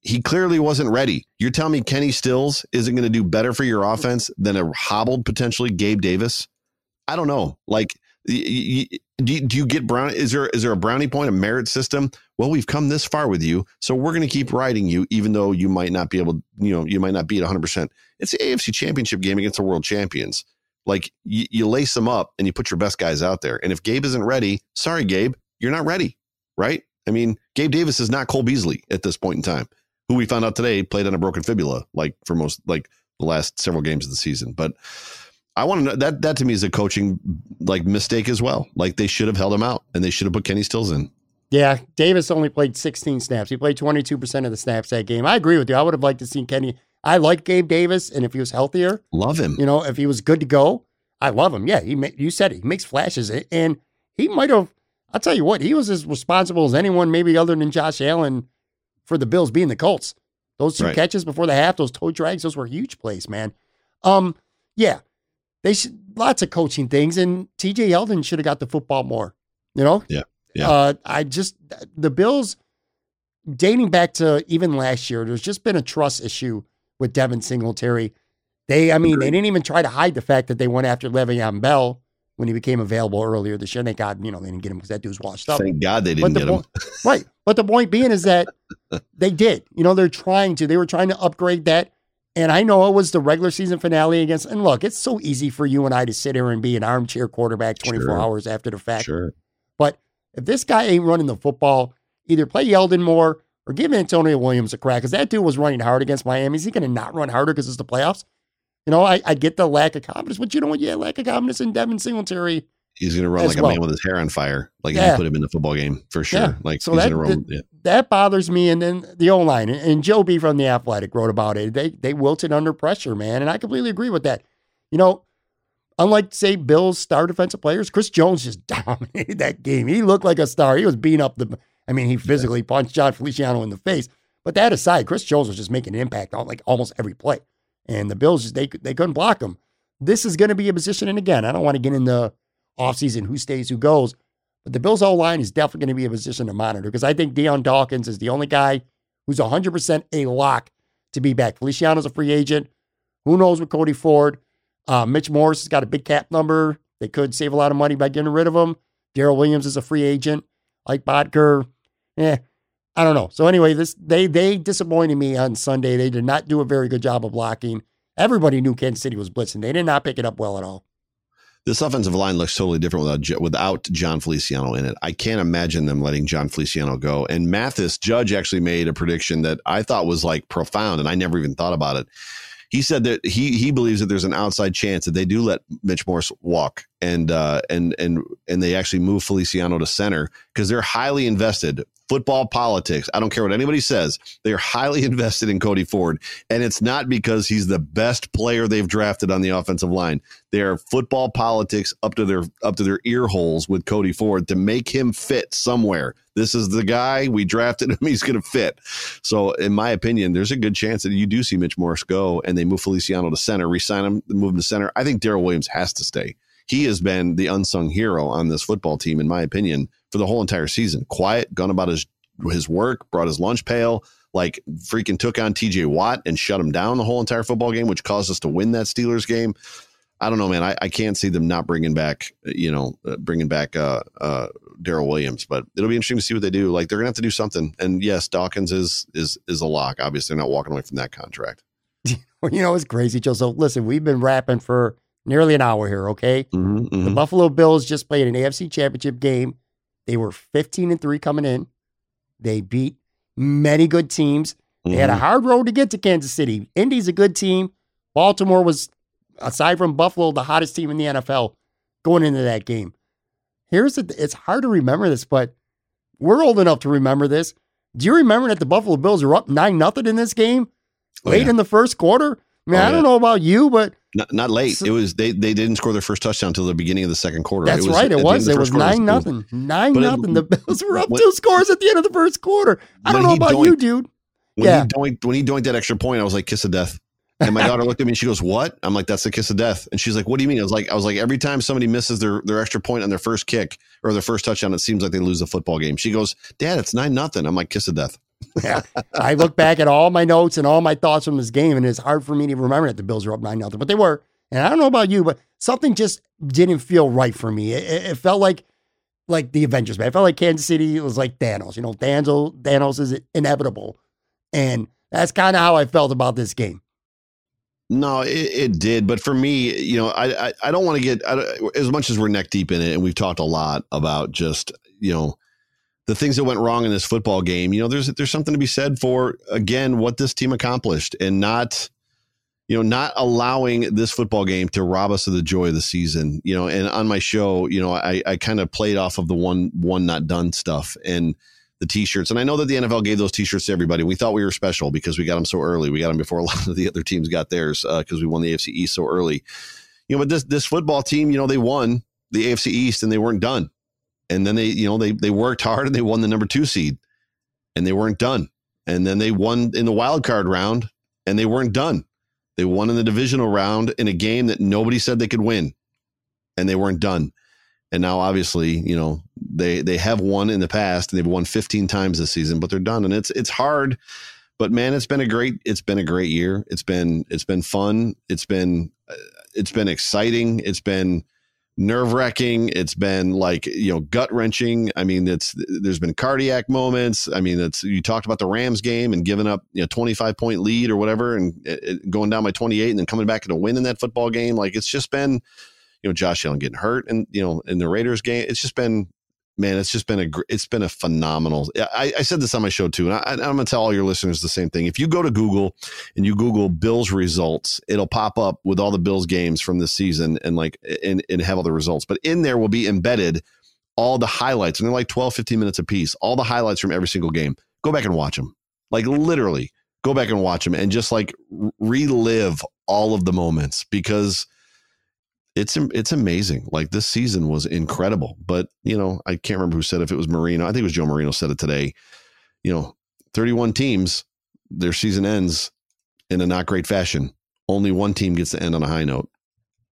He clearly wasn't ready. You're telling me Kenny Stills isn't going to do better for your offense than a hobbled, potentially Gabe Davis? I don't know. Like, do you, get brown? Is there is there a brownie point, a merit system? Well, we've come this far with you, so we're going to keep riding you, even though you might not be able, you know, you might not be at 100. percent It's the AFC Championship game against the world champions. Like you, you lace them up and you put your best guys out there. And if Gabe isn't ready, sorry, Gabe, you're not ready, right? I mean, Gabe Davis is not Cole Beasley at this point in time, who we found out today played on a broken fibula, like for most, like the last several games of the season. But I want to know that that to me is a coaching like mistake as well. Like they should have held him out and they should have put Kenny Stills in. Yeah, Davis only played 16 snaps. He played 22% of the snaps that game. I agree with you. I would have liked to see Kenny. I like Gabe Davis, and if he was healthier, Love him. you know, if he was good to go, I love him. Yeah, he you said it. He makes flashes, and he might have. I'll tell you what, he was as responsible as anyone, maybe other than Josh Allen, for the Bills being the Colts. Those two Right. catches before the half, those toe drags, those were huge plays, man. Um, yeah, they should lots of coaching things, and T.J. Yeldon should have got the football more. You know, Yeah, yeah. Uh, I just the Bills, dating back to even last year, there's just been a trust issue with Devin Singletary. They, I mean, they didn't even try to hide the fact that they went after Le'Veon Bell when he became available earlier this year. Thank God, you know, they didn't get him because that dude's washed up. Thank God they didn't the get him. point, right. But the point being is that they did. You know, they're trying to. They were trying to upgrade that. And I know it was the regular season finale against. And look, it's so easy for you and I to sit here and be an armchair quarterback 24 Sure. hours after the fact. Sure. But if this guy ain't running the football, either play Yeldon more or give Antonio Williams a crack. Because that dude was running hard against Miami. Is he going to not run harder because it's the playoffs? You know, I, I get the lack of confidence, but you know what? Yeah, lack of confidence in Devin Singletary. He's going to run like a man with his hair on fire. Like if you put him in the football game for sure. Yeah. Like So he's that- going to run. yeah. That bothers me. And then the O line and Joe B from the Athletic wrote about it. They they wilted under pressure, man, and I completely agree with that. You know, unlike say Bill's star defensive players, Chris Jones just dominated that game. He looked like a star. He was beating up the. I mean, he physically punched Jon Feliciano in the face. But that aside, Chris Jones was just making an impact on like almost every play, and the Bills just they they couldn't block him. This is going to be a position, and again, I don't want to get into offseason who stays, who goes. But the Bills' O line is definitely going to be a position to monitor because I think Dion Dawkins is the only guy who's 100% a lock to be back. Feliciano's a free agent. Who knows with Cody Ford? Uh, Mitch Morse has got a big cap number. They could save a lot of money by getting rid of him. Daryl Williams is a free agent. Like Boettger, eh, I don't know. So anyway, this they they disappointed me on Sunday. They did not do a very good job of blocking. Everybody knew Kansas City was blitzing. They did not pick it up well at all. This offensive line looks totally different without without Jon Feliciano in it. I can't imagine them letting Jon Feliciano go. And Mathis Judge actually made a prediction that I thought was like profound, and I never even thought about it. He said that he he believes that there's an outside chance that they do let Mitch Morse walk and uh, and and and they actually move Feliciano to center because they're highly invested football politics. I don't care what anybody says. They are highly invested in Cody Ford. And it's not because he's the best player they've drafted on the offensive line. They are football politics up to their up to their ear holes with Cody Ford to make him fit somewhere. This is the guy we drafted him. He's going to fit. So, in my opinion, there's a good chance that you do see Mitch Morse go and they move Feliciano to center, resign him, move him to center. I think Daryl Williams has to stay. He has been the unsung hero on this football team, in my opinion, for the whole entire season. Quiet, gone about his his work, brought his lunch pail, like freaking took on TJ Watt and shut him down the whole entire football game, which caused us to win that Steelers game. I don't know, man. I, I can't see them not bringing back, you know, uh, bringing back uh, uh, Daryl Williams, but it'll be interesting to see what they do. Like they're gonna have to do something. And yes, Dawkins is is is a lock. Obviously, they're not walking away from that contract. Well, you know, it's crazy, Joe. So listen, we've been rapping for nearly an hour here, okay? Mhm, The mhm. Buffalo Bills just played an AFC championship game. They were 15 and 3 coming in. They beat many good teams. They had a Mhm. hard road to get to Kansas City. Indy's a good team. Baltimore was, aside from Buffalo, the hottest team in the NFL going into that game. Here's the it's hard to remember this, but we're old enough to remember this. Do you remember that the Buffalo Bills were up 9 nothing in this game Oh, late yeah. in the first quarter? I mean, Oh, I don't know about you, but Not, not late. So- it was they they didn't score their first touchdown until the beginning of the second quarter. that's was right. It was. It was nine It nothing. Nine But it- nothing. The Bills were up when- two scores at the end of the first quarter. I don't know about you, dude. When Yeah. he doinked, when he doinked that extra point, I was like, kiss of death. And my daughter looked at me and she goes, "What?" I'm like, "That's the kiss of death." And she's like, "What do you mean?" I was like, "I was like, every time somebody misses their their extra point on their first kick or their first touchdown, it seems like they lose the football game." She goes, "Dad, it's nine nothing." I'm like, "Kiss of death." I look back at all my notes and all my thoughts from this game, and it's hard for me to remember that the Bills were up nine nothing, but they were. And I don't know about you, but something just didn't feel right for me. It, it- felt like like the Avengers, man. It felt like Kansas City was like Thanos. You know, Thanos Thanos is inevitable, and that's kind of how I felt about this game. No, it, it did, but for me, you know, I I, I don't want to get I, as much as we're neck deep in it, and we've talked a lot about just you know the things that went wrong in this football game. You know, there's there's something to be said for again what this team accomplished, and not you know not allowing this football game to rob us of the joy of the season. You know, and on my show, you know, I I kind of played off of the one one not done stuff and the t-shirts and i know that the nfl gave those t-shirts to everybody we thought we were special because we got them so early we got them before a lot of the other teams got theirs uh, because we won the afc east so early you know but this this football team you know they won the afc east and they weren't done and then they you know they they worked hard and they won the number two seed and they weren't done. And then they won in the wild card round and they weren't done. They won in the divisional round in a game that nobody said they could win and they weren't done. And now obviously you know they they have won in the past and they've won 15 times this season but they're done. And it's it's hard but man it's been a great it's been a great year. It's been it's been fun. It's been uh, it's been exciting. It's been nerve wracking it's been like you know gut wrenching i mean it's there's been cardiac moments. I mean it's you talked about the rams game and giving up you know 25 point lead or whatever and it, it going down by 28 and then coming back a win in that football game. Like it's just been you know Josh Allen getting hurt and you know in the Raiders game. It's just been man it's just been a it's been a phenomenal I, I said this on my show too and I, I'm gonna tell all your listeners the same thing. If you go to Google and you Google Bills results it'll pop up with all the Bills games from this season and like and, and have all the results. But in there will be embedded all the highlights and they're like 12 15 minutes a piece all the highlights from every single game. Go back and watch them like literally go back and watch them and just like relive all of the moments because it's it's amazing. Like this season was incredible. But you know, I can't remember who said if it was Marino. I think it was Joe Marino said it today. You know, 31 teams, their season ends in a not great fashion. Only one team gets to end on a high note.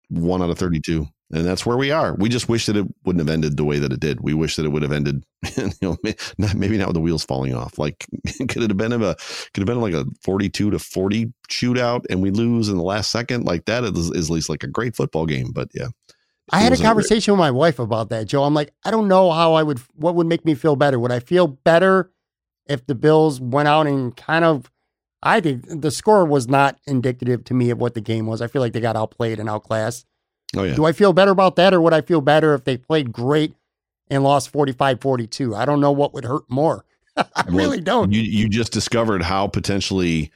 One out of 32. And that's where we are. We just wish that it wouldn't have ended the way that it did. We wish that it would have ended, you know, not, maybe not with the wheels falling off. Like, could it have been of a, could have been like a 42 to 40 shootout and we lose in the last second? Like that is, is at least like a great football game. But yeah. I had a wasn't great. conversation with my wife about that, Joe. I'm like, I don't know how I would, what would make me feel better. Would I feel better if the Bills went out and kind of, I think the score was not indicative to me of what the game was. I feel like they got outplayed and outclassed. Oh yeah. Do I feel better about that or would I feel better if they played great and lost 45 42? I don't know what would hurt more. I Well, really don't. You you just discovered how potentially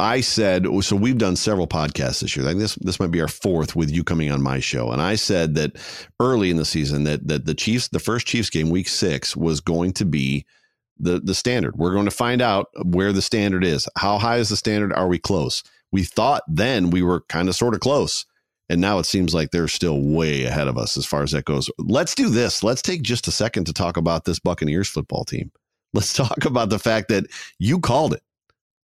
I said oh, so we've done several podcasts this year. I think this this might be our fourth with you coming on my show. And I said that early in the season that that the Chiefs the first Chiefs game week 6 was going to be the the standard. We're going to find out where the standard is. How high is the standard? Are we close? We thought then we were kind of sort of close. And now it seems like they're still way ahead of us as far as that goes. Let's do this. Let's take just a second to talk about this Buccaneers football team. Let's talk about the fact that you called it.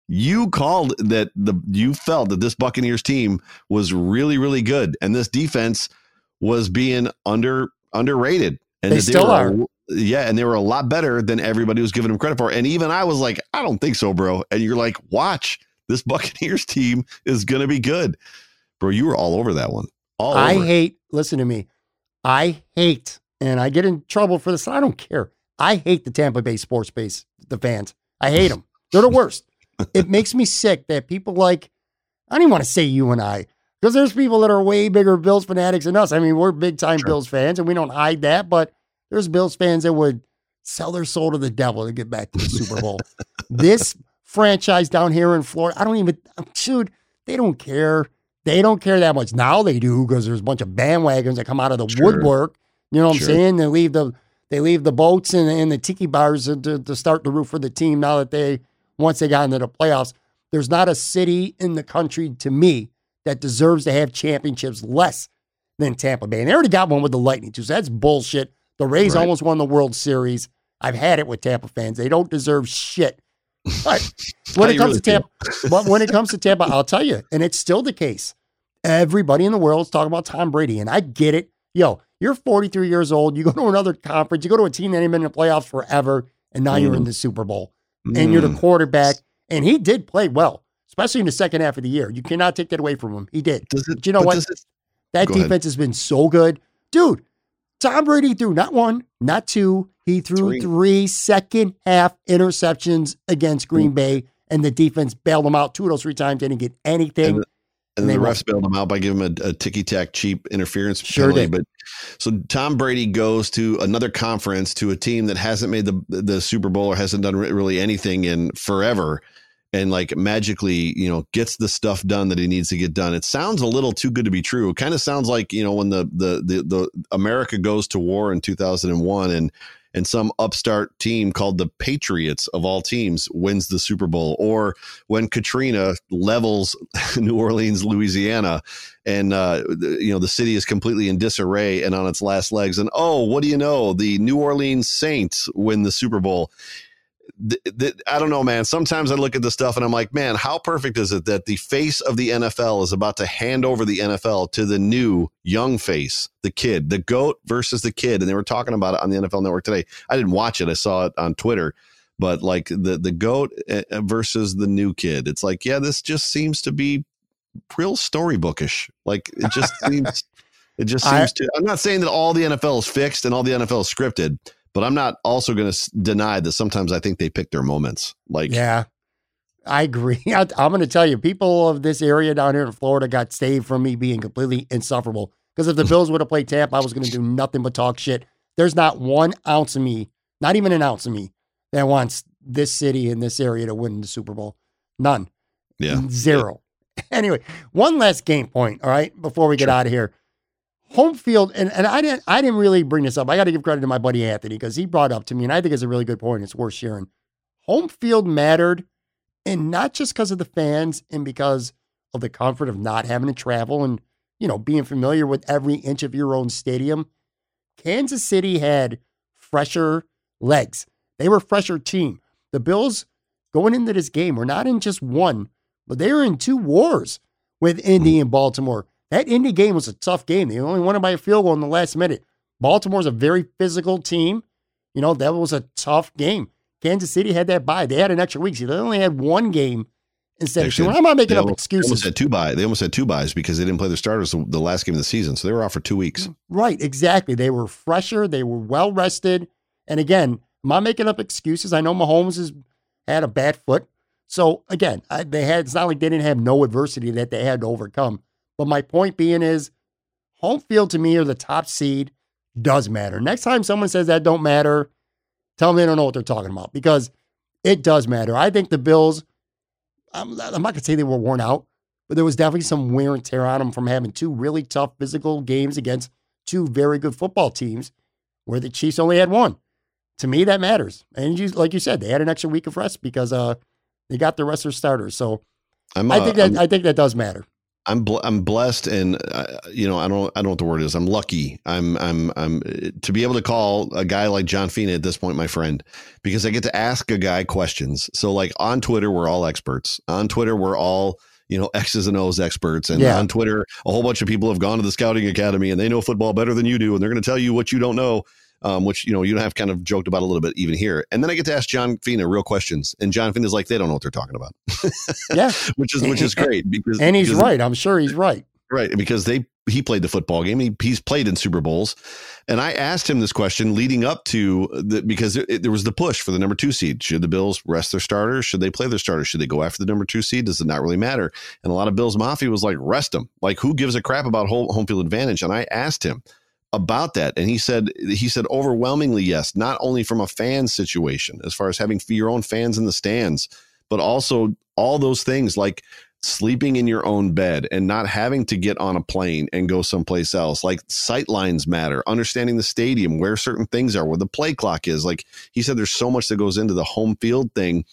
You called that the you felt that this Buccaneers team was really really good and this defense was being under underrated and They that still were, are. Yeah, and they were a lot better than everybody was giving them credit for. And even I was like, I don't think so, bro. And you're like, watch, this Buccaneers team is going to be good. Bro, you were all over that one. All I over. hate, listen to me. I hate, and I get in trouble for this. I don't care. I hate the Tampa Bay sports base, the fans. I hate them. They're the worst. it makes me sick that people like, I don't even want to say you and I, because there's people that are way bigger Bills fanatics than us. I mean, we're big time Sure. Bills fans and we don't hide that, but there's Bills fans that would sell their soul to the devil to get back to the Super Bowl. this franchise down here in Florida, I don't even, dude, they don't care. They don't care that much. Now they do because there's a bunch of bandwagons that come out of the Sure. woodwork. You know what Sure. I'm saying? They leave the they leave the boats and, and the tiki bars to, to, start the roof for the team now that they once they got into the playoffs. There's not a city in the country to me that deserves to have championships less than Tampa Bay. And they already got one with the Lightning too. So that's bullshit. The Rays Right. almost won the World Series. I've had it with Tampa fans. They don't deserve shit. But when it comes really to Tampa, but when it comes to Tampa, I'll tell you, and it's still the case. Everybody in the world is talking about Tom Brady, and I get it. Yo, you're 43 years old. You go to another conference. You go to a team that ain't been in the playoffs forever, and now you're in the Super Bowl, and you're the Mm. quarterback. And he did play well, especially in the second half of the year. You cannot take that away from him. He did. It, But you know but what? it- That Go ahead. defense has been so good. Dude, Tom Brady threw not one, not two. He threw Three. three second half interceptions against Green mm. Bay, and the defense bailed him out two of those three times. They didn't get anything. And and they the refs bailed him out by giving him a, a ticky tack cheap interference Sure penalty. did. But so Tom Brady goes to another conference to a team that hasn't made the the Super Bowl or hasn't done really anything in forever, and like magically, you know, gets the stuff done that he needs to get done. It sounds a little too good to be true. It kind of sounds like you know when the the the, the America goes to war in two thousand and one and. Some upstart team called the Patriots of all teams wins the Super Bowl, or when Katrina levels New Orleans, Louisiana, and uh, you know the city is completely in disarray and on its last legs. And oh, what do you know? The New Orleans Saints win the Super Bowl. Th- th- I don't know, man. Sometimes I look at this stuff and I'm like, man, how perfect is it that the face of the NFL is about to hand over the NFL to the new young face, the kid, the goat versus the kid, and they were talking about it on the NFL Network today. I didn't watch it; I saw it on Twitter. But like the the goat uh, versus the new kid. It's like yeah this just seems to be real storybookish. Like it just seems it just I- seems to i'm not saying that all the nfl is fixed and all the nfl is scripted but i'm not also going to deny that sometimes i think they pick their moments like Yeah, I agree. I, I'm going to tell you, people of this area down here in Florida got saved from me being completely insufferable. Because if the Bills would have played Tampa, I was going to do nothing but talk shit. There's not one ounce of me, not even an ounce of me, that wants this city and this area to win the Super Bowl. None. yeah Zero. Anyway, one last game point, all right, before we get Sure. out of here. Home field, and, and I didn't I didn't really bring this up. I got to give credit to my buddy Anthony because he brought up to me, and I think it's a really good point. It's worth sharing. Home field mattered, and not just because of the fans and because of the comfort of not having to travel and you know being familiar with every inch of your own stadium. Kansas City had fresher legs. They were a fresher team. The Bills going into this game were not in just one, but they were in two wars with Indy and Baltimore. That Indy game was a tough game. They only won it by a field goal in the last minute. Baltimore's a very physical team. You know, that was a tough game. Kansas City had that bye. They had an extra week. So they only had one game instead Actually, of two. I'm not making up almost, they almost excuses. had two buy they almost had two buys because they didn't play their starters the, last game of the season so they were off for two weeks Right, exactly. They were fresher, they were well rested. And again, am I making up excuses? I know Mahomes has had a bad foot. So again, I, they had it's not like they didn't have no adversity that they had to overcome. But my point being is home field to me or the top seed does matter. Next time someone says that don't matter, tell them they don't know what they're talking about because it does matter. I think the Bills, I'm, I'm not going to say they were worn out, but there was definitely some wear and tear on them from having two really tough physical games against two very good football teams where the Chiefs only had one. to me, that matters. And you, like you said, they had an extra week of rest because uh, they got the rest of their starters. So I'm, I uh, think that I'm- I think that does matter. I'm bl- I'm blessed, and uh, you know I don't I don't know what the word is. I'm lucky. I'm I'm I'm to be able to call a guy like John Fina at this point, my friend, because I get to ask a guy questions. So like on Twitter, we're all experts. On Twitter, we're all you know X's and O's experts, and Yeah. on Twitter, a whole bunch of people have gone to the scouting academy and they know football better than you do, and they're going to tell you what you don't know. Um, which you know you have kind of joked about a little bit even here, and then I get to ask John Fina real questions, and John Fina's like they don't know what they're talking about, Yeah, which is which is great because and he's because- right. I'm sure he's right. Right, because they he played the football game. He, he's played in Super Bowls, and I asked him this question leading up to the because it, there was the push for the number two seed. Should the Bills rest their starters? Should they play their starters? Should they go after the number two seed? Does it not really matter? And a lot of Bills mafia was like, rest them. Like, who gives a crap about home, home field advantage? And I asked him about that, and he said he said overwhelmingly yes. Not only from a fan situation, as far as having your own fans in the stands, but also all those things like sleeping in your own bed and not having to get on a plane and go someplace else. Like sight lines matter, understanding the stadium, where certain things are, where the play clock is. Like he said, there's so much that goes into the home field thing.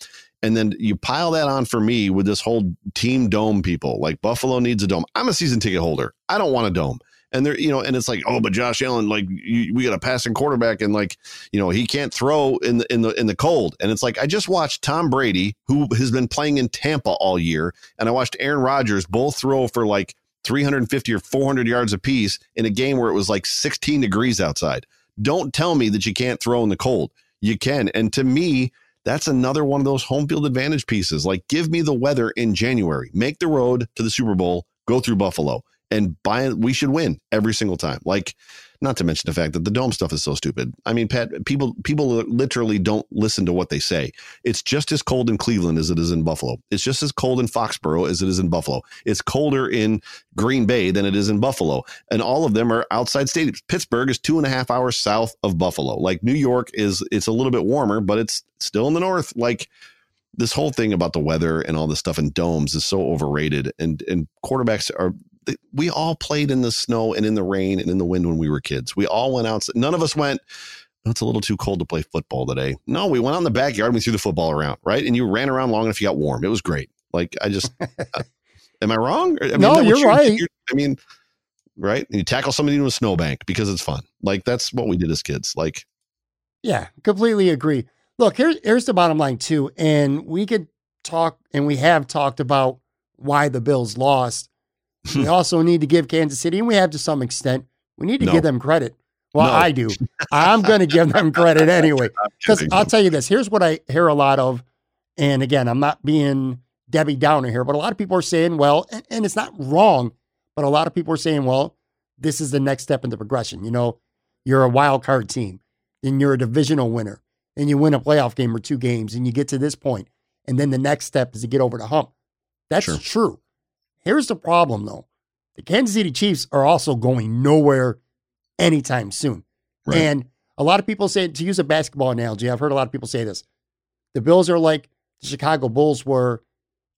And then you pile that on for me with this whole team dome people. Like Buffalo needs a dome. I'm a season ticket holder. I don't want a dome. And they're, you know, and it's like, oh, but Josh Allen, like, you, we got a passing quarterback, and like, you know, he can't throw in the in the in the cold. And it's like, I just watched Tom Brady, who has been playing in Tampa all year, and I watched Aaron Rodgers both throw for like 350 or 400 yards apiece in a game where it was like 16 degrees outside. Don't tell me that you can't throw in the cold. You can. And to me, that's another one of those home field advantage pieces. Like, give me the weather in January, make the road to the Super Bowl, go through Buffalo, and it. We should win every single time. Like, not to mention the fact that the dome stuff is so stupid. I mean, Pat, people people literally don't listen to what they say. It's just as cold in Cleveland as it is in Buffalo. It's just as cold in Foxborough as it is in Buffalo. It's colder in Green Bay than it is in Buffalo, and all of them are outside stadiums. Pittsburgh is two and a half hours south of Buffalo. Like New York is, it's a little bit warmer, but it's still in the north. Like this whole thing about the weather and all this stuff in domes is so overrated, and and quarterbacks are we all played in the snow and in the rain and in the wind when we were kids. We all went out. None of us went. "Oh, It's a little too cold to play football today. No, we went out in the backyard and we threw the football around, right? And you ran around long enough, you got warm. It was great. Like I just, uh, am I wrong? I No, is that what you're right. I mean, right? And you tackle somebody into a snowbank because it's fun. Like that's what we did as kids. Like Yeah, completely agree. Look, here's here's the bottom line too, and we could talk, and we have talked about why the Bills lost. We also need to give Kansas City, and we have to some extent, we need to No. give them credit. Well, No. I do. I'm going to give them credit anyway. Because. I'll tell you this here's what I hear a lot of. And again, I'm not being Debbie Downer here, but a lot of people are saying, well, and, and it's not wrong, but a lot of people are saying, well, this is the next step in the progression. You know, you're a wild card team, then you're a divisional winner, and you win a playoff game or two games, and you get to this point, and then the next step is to get over the hump. That's Sure. true. Here's the problem, though the Kansas City Chiefs are also going nowhere anytime soon. Right. And a lot of people say, to use a basketball analogy, I've heard a lot of people say this. The Bills are like the Chicago Bulls were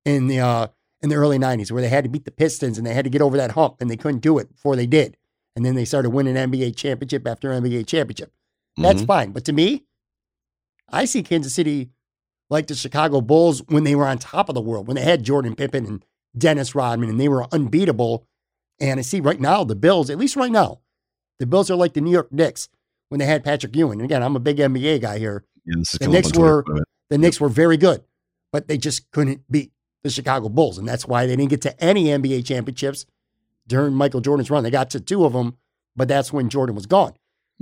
in the uh, in the early '90s, where they had to beat the Pistons and they had to get over that hump, and they couldn't do it before they did. And then they started winning NBA championship after NBA championship. That's Mhm. fine. But to me, I see Kansas City like the Chicago Bulls when they were on top of the world, when they had Jordan Pippen and Dennis Rodman, and they were unbeatable. And I see right now the Bills, at least right now, the Bills are like the New York Knicks when they had Patrick Ewing. And again, I'm a big NBA guy here. Yeah, The Knicks were- quite a bit. The Knicks were very good, but they just couldn't beat the Chicago Bulls. And that's why they didn't get to any NBA championships during Michael Jordan's run. They got to two of them, but that's when Jordan was gone.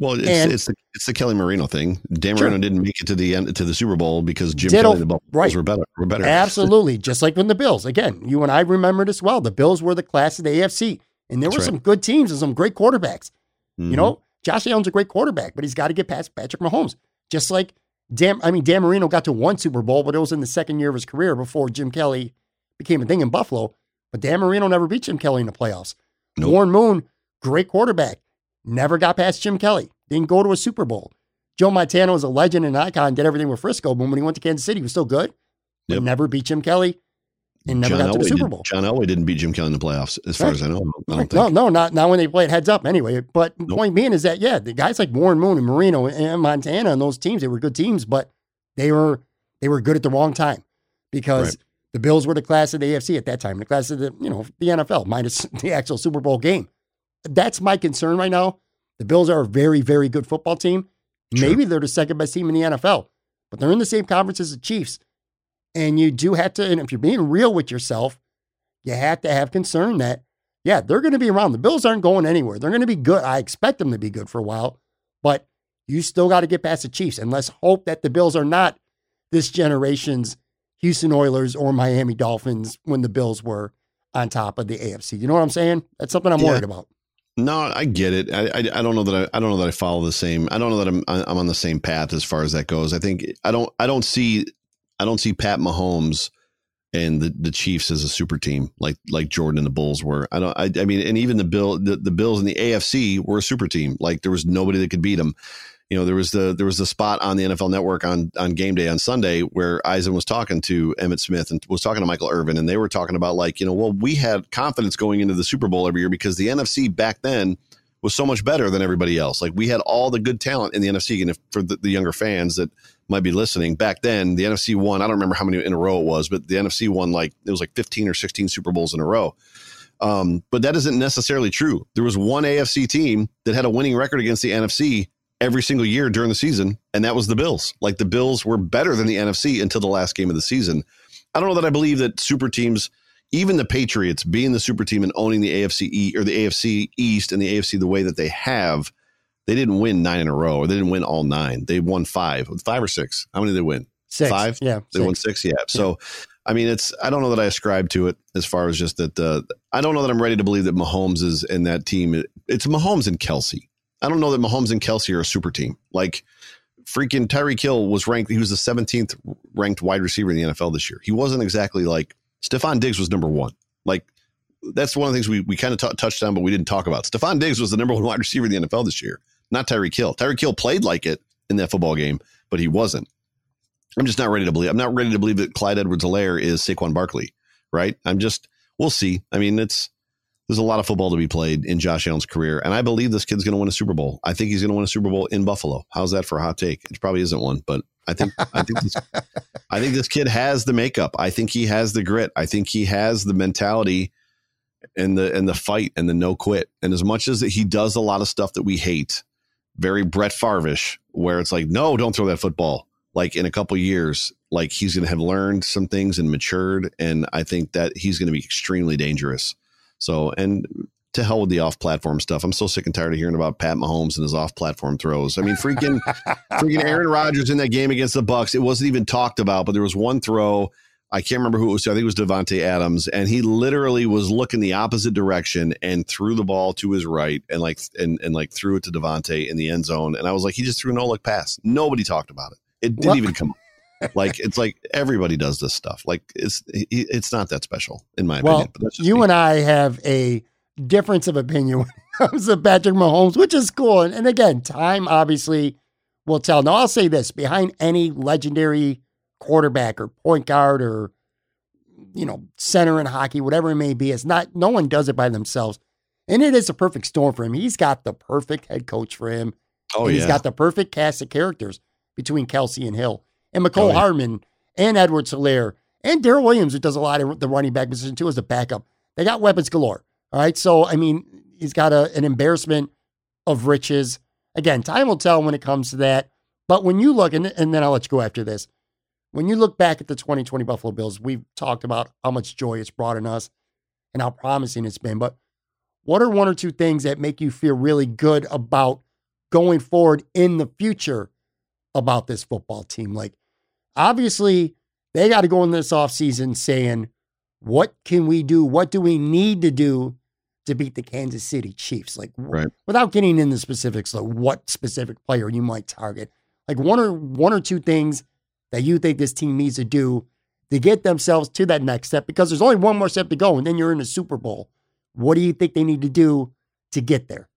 Well, it's And- it's the it's the Kelly Marino thing. Dan Sure. Marino didn't make it to the end to the Super Bowl because Jim Ditto. Kelly and the Bulls Right. were better. Were better. Absolutely. Just like when the Bills, again, you and I remember as well. The Bills were the class of the AFC, and there That's were right. some good teams and some great quarterbacks. Mhm. You know, Josh Allen's a great quarterback, but he's got to get past Patrick Mahomes. Just like Dan, I mean, Dan Marino got to one Super Bowl, but it was in the second year of his career before Jim Kelly became a thing in Buffalo. But Dan Marino never beat Jim Kelly in the playoffs. Nope. Warren Moon, great quarterback, never got past Jim Kelly. Didn't go to a Super Bowl. Joe Montana was a legend and icon, did everything with Frisco, but when he went to Kansas City, he was still good, but Yep. never beat Jim Kelly and never got to the Elway Super did- Bowl. John Elway didn't beat Jim Kelly in the playoffs, as far as I know. I don't think. No, no, not not when they played heads up anyway. But the Nope. point being is that yeah, the guys like Warren Moon and Marino and Montana and those teams, they were good teams, but they were they were good at the wrong time because Right. the Bills were the class of the AFC at that time, the class of the you know the NFL minus the actual Super Bowl game. That's my concern right now. The Bills are a very very good football team. Sure. Maybe they're the second best team in the NFL, but they're in the same conference as the Chiefs. And you do have to, and if you're being real with yourself, you have to have concern that, yeah, they're going to be around. The Bills aren't going anywhere. They're going to be good. I expect them to be good for a while, but you still got to get past the Chiefs. And let's hope that the Bills are not this generation's Houston Oilers or Miami Dolphins when the Bills were on top of the AFC. You know what I'm saying? That's something I'm Yeah. worried about. No, I get it. I, I I don't know that I I don't know that I follow the same. I don't know that I'm I'm on the same path as far as that goes. I think I don't I don't see I don't see Pat Mahomes and the, the Chiefs as a super team like like Jordan and the Bulls were. I don't. I, I mean, and even the Bill the, the Bills in the AFC were a super team. Like there was nobody that could beat them. You know, there was the there was the spot on the NFL Network on on game day on Sunday where Eisen was talking to Emmitt Smith and was talking to Michael Irvin, and they were talking about like you know, well, we had confidence going into the Super Bowl every year because the NFC back then was so much better than everybody else. Like we had all the good talent in the NFC, and if for the, the younger fans that might be listening, back then the NFC won. I don't remember how many in a row it was, but the NFC won like it was like fifteen or sixteen Super Bowls in a row. Um, but that isn't necessarily true. There was one AFC team that had a winning record against the NFC every single year during the season, and that was the Bills. Like the Bills were better than the NFC until the last game of the season. I don't know that I believe that super teams, even the Patriots being the super team and owning the AFC E or the AFC East and the AFC the way that they have, they didn't win nine in a row or they didn't win all nine. They won five, five or six. How many did they win? Six. Five? Yeah. They won six, yeah. So, I mean, it's I don't know that I ascribe to it as far as just that. Uh, I don't know that I'm ready to believe that Mahomes is in that team. It's Mahomes and Kelce. I don't know that Mahomes and Kelce are a super team. Like freaking Tyreek Hill was ranked. He was the 17th ranked wide receiver in the NFL this year. He wasn't exactly like Stefon Diggs was number one. Like that's one of the things we we kind of t- touched on, but we didn't talk about. Stefon Diggs was the number one wide receiver in the NFL this year, not Tyreek Hill. Tyreek Hill played like it in that football game, but he wasn't. I'm just not ready to believe. I'm not ready to believe that Clyde Edwards-Helaire is Saquon Barkley, right? I'm just. We'll see. I mean, it's there's a lot of football to be played in Josh Allen's career, and I believe this kid's going to win a Super Bowl. I think he's going to win a Super Bowl in Buffalo. How's that for a hot take? It probably isn't one, but I think I think this, I think this kid has the makeup. I think he has the grit. I think he has the mentality and the and the fight and the no quit. And as much as he does a lot of stuff that we hate, very Brett Favre-ish, where it's like, no, don't throw that football. Like in a couple years, like he's going to have learned some things and matured, and I think that he's going to be extremely dangerous. So, and to hell with the off-platform stuff. I'm so sick and tired of hearing about Pat Mahomes and his off-platform throws. I mean, freaking, freaking Aaron Rodgers in that game against the Bucks. It wasn't even talked about, but there was one throw. I can't remember who it was. I think it was Davante Adams, and he literally was looking the opposite direction and threw the ball to his right and like and and like threw it to Davante in the end zone. And I was like, he just threw a no look pass. Nobody talked about it. It didn't even come. Like it's like everybody does this stuff. Like it's it's not that special in my Well, opinion. But that's just you me. and I have a difference of opinion when it comes to Patrick Mahomes, which is cool. And, and again, time obviously will tell. Now, I'll say this behind any legendary quarterback or point guard or, you know, center in hockey, whatever it may be, it's not, no one does it by themselves. And it is a perfect storm for him. He's got the perfect head coach for him. oh and yeah, he's got the perfect cast of characters between Kelce and Hill and Mecole Oh, yeah. Hardman and Edward Hilaire and Darrel Williams, who does a lot of the running back position too as a backup. They got weapons galore. All right. So, I mean, he's got a, an embarrassment of riches. Again, time will tell when it comes to that. But when you look, and, and then I'll let you go after this. When you look back at the 2020 Buffalo Bills, we've talked about how much joy it's brought in us and how promising it's been. But what are one or two things that make you feel really good about going forward in the future about this football team? Like, obviously, they got to go in this offseason saying, what can we do? What do we need to do to beat the Kansas City Chiefs? Like, Right. without getting into specifics, like what specific player you might target, like one or one or two things that you think this team needs to do to get themselves to that next step. Because there's only one more step to go, and then you're in the Super Bowl. What do you think they need to do to get there?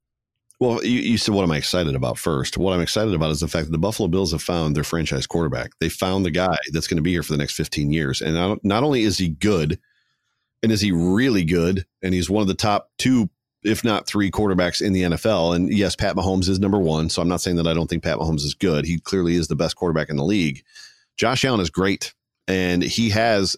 Well, you, you said what am I excited about first? What I'm excited about is the fact that the Buffalo Bills have found their franchise quarterback. They found the guy that's going to be here for the next 15 years, and not, not only is he good, And is he really good? And he's one of the top two, if not three quarterbacks in the NFL. And yes, Pat Mahomes is number one. So I'm not saying that I don't think Pat Mahomes is good. He clearly is the best quarterback in the league. Josh Allen is great. And he has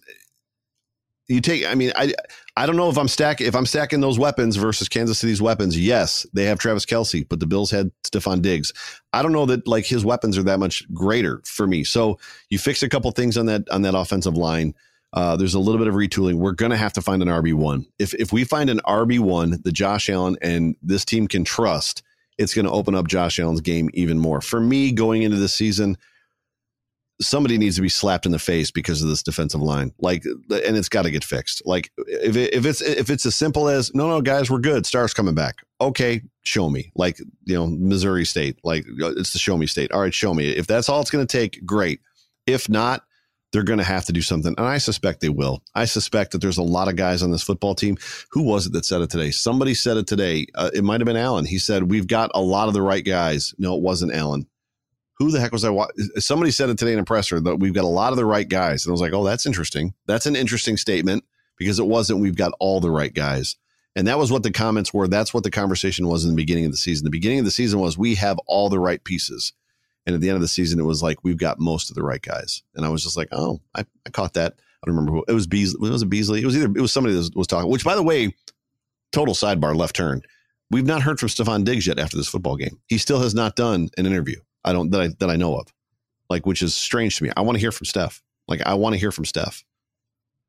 you take i mean i i don't know if i'm stacking if i'm stacking those weapons versus kansas city's weapons yes they have travis Kelce, but the bills had Stefon diggs i don't know that like his weapons are that much greater for me so you fix a couple things on that on that offensive line uh, there's a little bit of retooling. We're going to have to find an RB1. If, if we find an RB1 that Josh Allen and this team can trust, it's going to open up Josh Allen's game even more. For me, going into the season, somebody needs to be slapped in the face because of this defensive line. Like, and it's got to get fixed. Like, if it, if it's if it's as simple as no, no, guys, we're good. Stars coming back. Okay, show me. Like, you know, Missouri State. Like, it's the show me state. All right, show me. If that's all it's going to take, great. If not, they're going to have to do something, and I suspect they will. I suspect that there's a lot of guys on this football team. Who was it that said it today? Somebody said it today. Uh, it might have been Allen. He said we've got a lot of the right guys. No, it wasn't Allen who the heck was I? Wa- Somebody said it today in a presser that we've got a lot of the right guys, and I was like, oh, that's interesting. That's an interesting statement because it wasn't. We've got all the right guys, and that was what the comments were. That's what the conversation was in the beginning of the season. The beginning of the season was we have all the right pieces, and at the end of the season, it was like we've got most of the right guys. And I was just like, oh, I, I caught that. I don't remember who it was. Beasley. Was it Beasley? It was either it was somebody that was, was talking. Which, by the way, total sidebar, left turn. We've not heard from Stefon Diggs yet after this football game. He still has not done an interview. I don't that I that I know of, like which is strange to me. I want to hear from Steph. Like I want to hear from Steph.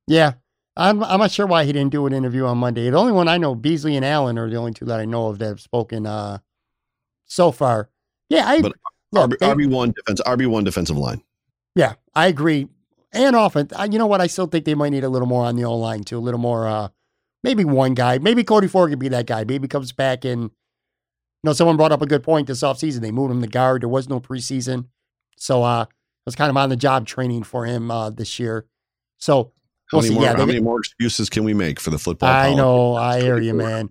Yeah, I'm I'm not sure why he didn't do an interview on Monday. The only one I know, Beasley and Allen, are the only two that I know of that have spoken uh, so far. Yeah, I But look, RB one defense RB one defensive line. yeah, I agree. And offense, you know what? I still think they might need a little more on the O line too. A little more, uh, maybe one guy. Maybe Cody Ford could be that guy. Maybe comes back and know, someone brought up a good point this offseason. They moved him to guard. There was no preseason. So uh it was kind of on the job training for him uh this year. So How we'll many see. more? Yeah, how many more excuses can we make for the football? I policy? know, I hear you, man.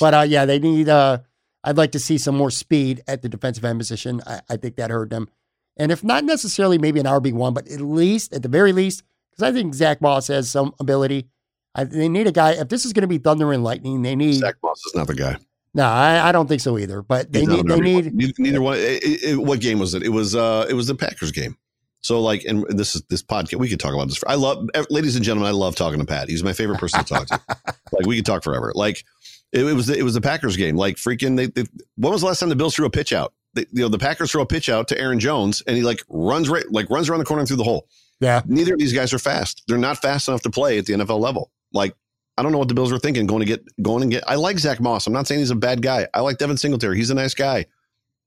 But uh, yeah, they need. Uh, I'd like to see some more speed at the defensive end position. I, I think that hurt them. And if not necessarily maybe an RB one, but at least at the very least, because I think Zack Moss has some ability. I, they need a guy. If this is going to be thunder and lightning, they need. Zack Moss is not the guy. No, I, I don't think so either. But they need. They RB1. need. neither, one. It, it- what game was it? It was uh it was the Packers game. So like, and this is this podcast. We could talk about this. I love, ladies and gentlemen, I love talking to Pat. He's my favorite person to talk to. like we could talk forever. Like it, it was the, it was the Packers game. Like freaking, they, they. When was the last time the Bills threw a pitch out? They, you know, the Packers throw a pitch out to Aaron Jones, and he like runs right, like runs around the corner and through the hole. Yeah. Neither of these guys are fast. They're not fast enough to play at the NFL level. Like I don't know what the Bills were thinking going to get going and get. I like Zack Moss. I'm not saying he's a bad guy. I like Devin Singletary. He's a nice guy.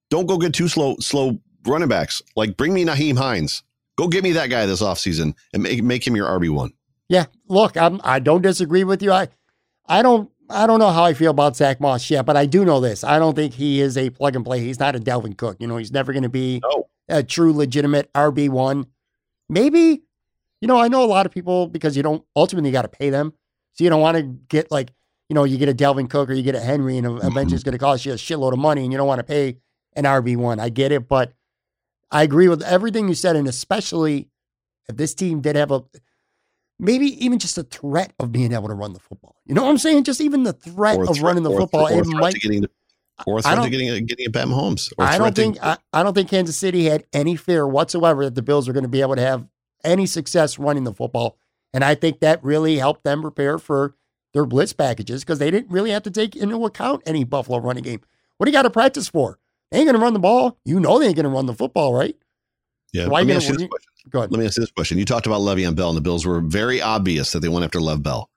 Don't go get two slow slow running backs. Like bring me Nyheim Hines. Go get me that guy this offseason and make make him your RB one. Yeah, look, I'm, I don't disagree with you. I, I don't, I don't know how I feel about Zack Moss yet, but I do know this. I don't think he is a plug and play. He's not a Dalvin Cook. You know, he's never going to be No. a true, legitimate RB one. Maybe, you know, I know a lot of people because you don't ultimately got to pay them, so you don't want to get like, you know, you get a Dalvin Cook or you get a Henry, and eventually it's going to cost you a shitload of money, and you don't want to pay an RB one. I get it, but I agree with everything you said, and especially if this team did have a maybe even just a threat of being able to run the football. You know what I'm saying? Just even the threat of threat- running the or football, or it might. to getting or a threat to getting a, getting a Pat Mahomes. I don't to- think I, I don't think Kansas City had any fear whatsoever that the Bills were going to be able to have any success running the football, and I think that really helped them prepare for their blitz packages because they didn't really have to take into account any Buffalo running game. What do you got to practice for? They ain't going to run the ball. You know they ain't going to run the football, right? yeah. why Let me ask you this question. Go ahead. Let me ask you this question. You talked about Le'Veon Bell, and the Bills were very obvious that they went after Lev Bell.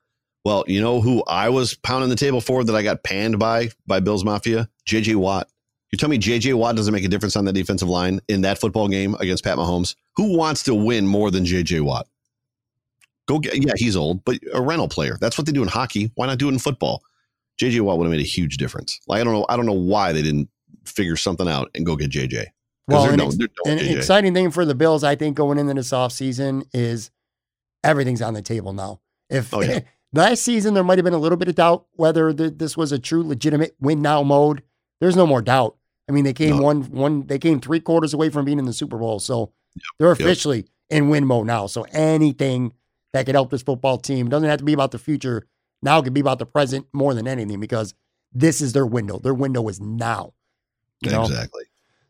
Well, you know who I was pounding the table for that I got panned by by Bills Mafia? JJ Watt. You tell me JJ Watt doesn't make a difference on that defensive line in that football game against Pat Mahomes? Who wants to win more than JJ Watt? Go get yeah, he's old, but a rental player. That's what they do in hockey. Why not do it in football? JJ Watt would have made a huge difference. Like I don't know, I don't know why they didn't figure something out and go get JJ. Well, Because no, ex- no An exciting thing for the Bills, I think, going into this offseason is everything's on the table now. If Oh, yeah. last season there might have been a little bit of doubt whether th- this was a true legitimate win now mode, there's no more doubt. I mean, they came No. one one they came three quarters away from being in the Super Bowl, so they're officially in win mode now. So anything that could help this football team. It doesn't have to be about the future. Now it could be about the present more than anything because this is their window. Their window is now. You know? Exactly.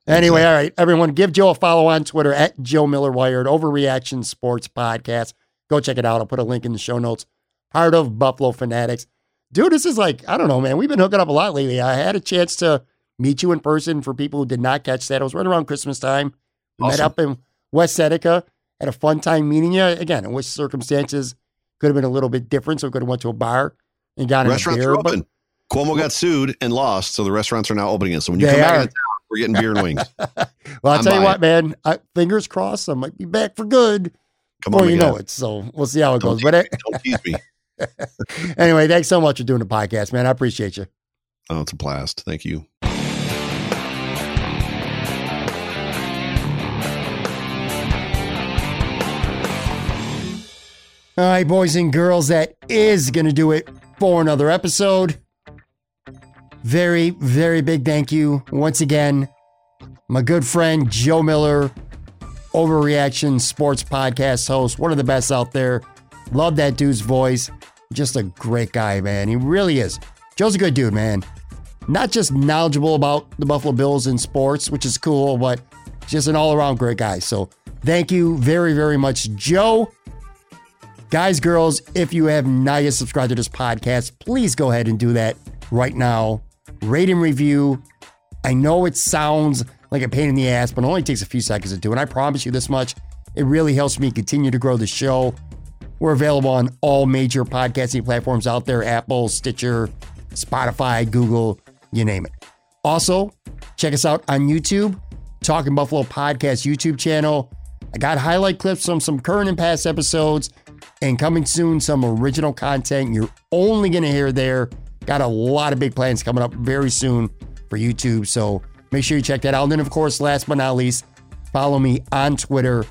Anyway, all right, everyone, give Joe a follow on Twitter at Joe Miller Wired, Overreaction Sports Podcast. Go check it out. I'll put a link in the show notes. Part of Buffalo Fanatics. Dude, this is like, I don't know, man. We've been hooking up a lot lately. I had a chance to meet you in person for people who did not catch that. It was right around Christmas time. We met up in West Seneca, had a fun time meeting you. Again, I wish circumstances could have been a little bit different. So we could have went to a bar and got in a Restaurants beer. are but- open. Cuomo got sued and lost, so the restaurants are now opening again. So when you come back town, we're getting beer and wings. Well, I'll I'm tell you what, man. I, fingers crossed, I might be back for good Come before on, you know it. So we'll see how it Don't goes. But Don't tease me. anyway, thanks so much for doing the podcast, man. I appreciate you. Oh, it's a blast. Thank you. All right, boys and girls, that is going to do it for another episode. Very, very big thank you once again, my good friend Joe Miller, Overreaction Sports Podcast host, one of the best out there. Love that dude's voice. Just a great guy, man. He really is. Joe's a good dude, man. Not just knowledgeable about the Buffalo Bills and sports, which is cool, but just an all around great guy. So thank you very, very much, Joe. Guys, girls, if you have not yet subscribed to this podcast, please go ahead and do that right now. Rate and review. I know it sounds like a pain in the ass, but it only takes a few seconds to do. And I promise you this much it really helps me continue to grow the show. We're available on all major podcasting platforms out there Apple, Stitcher, Spotify, Google, you name it. Also, check us out on YouTube, Talking Buffalo Podcast YouTube channel. I got highlight clips from some current and past episodes, and coming soon, some original content you're only going to hear there. Got a lot of big plans coming up very soon for YouTube, so make sure you check that out. And then, of course, last but not least, follow me on Twitter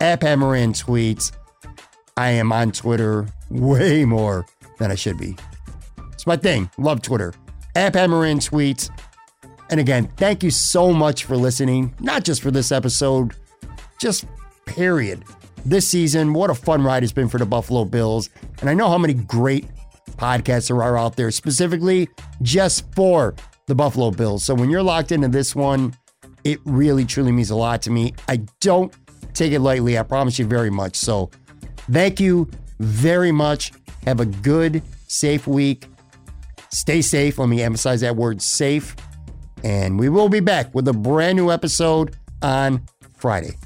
at PatMoran Tweets. I am on Twitter way more than I should be. It's my thing. Love Twitter. At PatMoran Tweets. And again, thank you so much for listening, not just for this episode, just period. This season, what a fun ride it's been for the Buffalo Bills. And I know how many great podcasts there are out there, specifically just for the Buffalo Bills. So when you're locked into this one, it really truly means a lot to me. I don't take it lightly, I promise you very much. So thank you very much. Have a good, safe week. Stay safe. Let me emphasize that word safe. And we will be back with a brand new episode on Friday.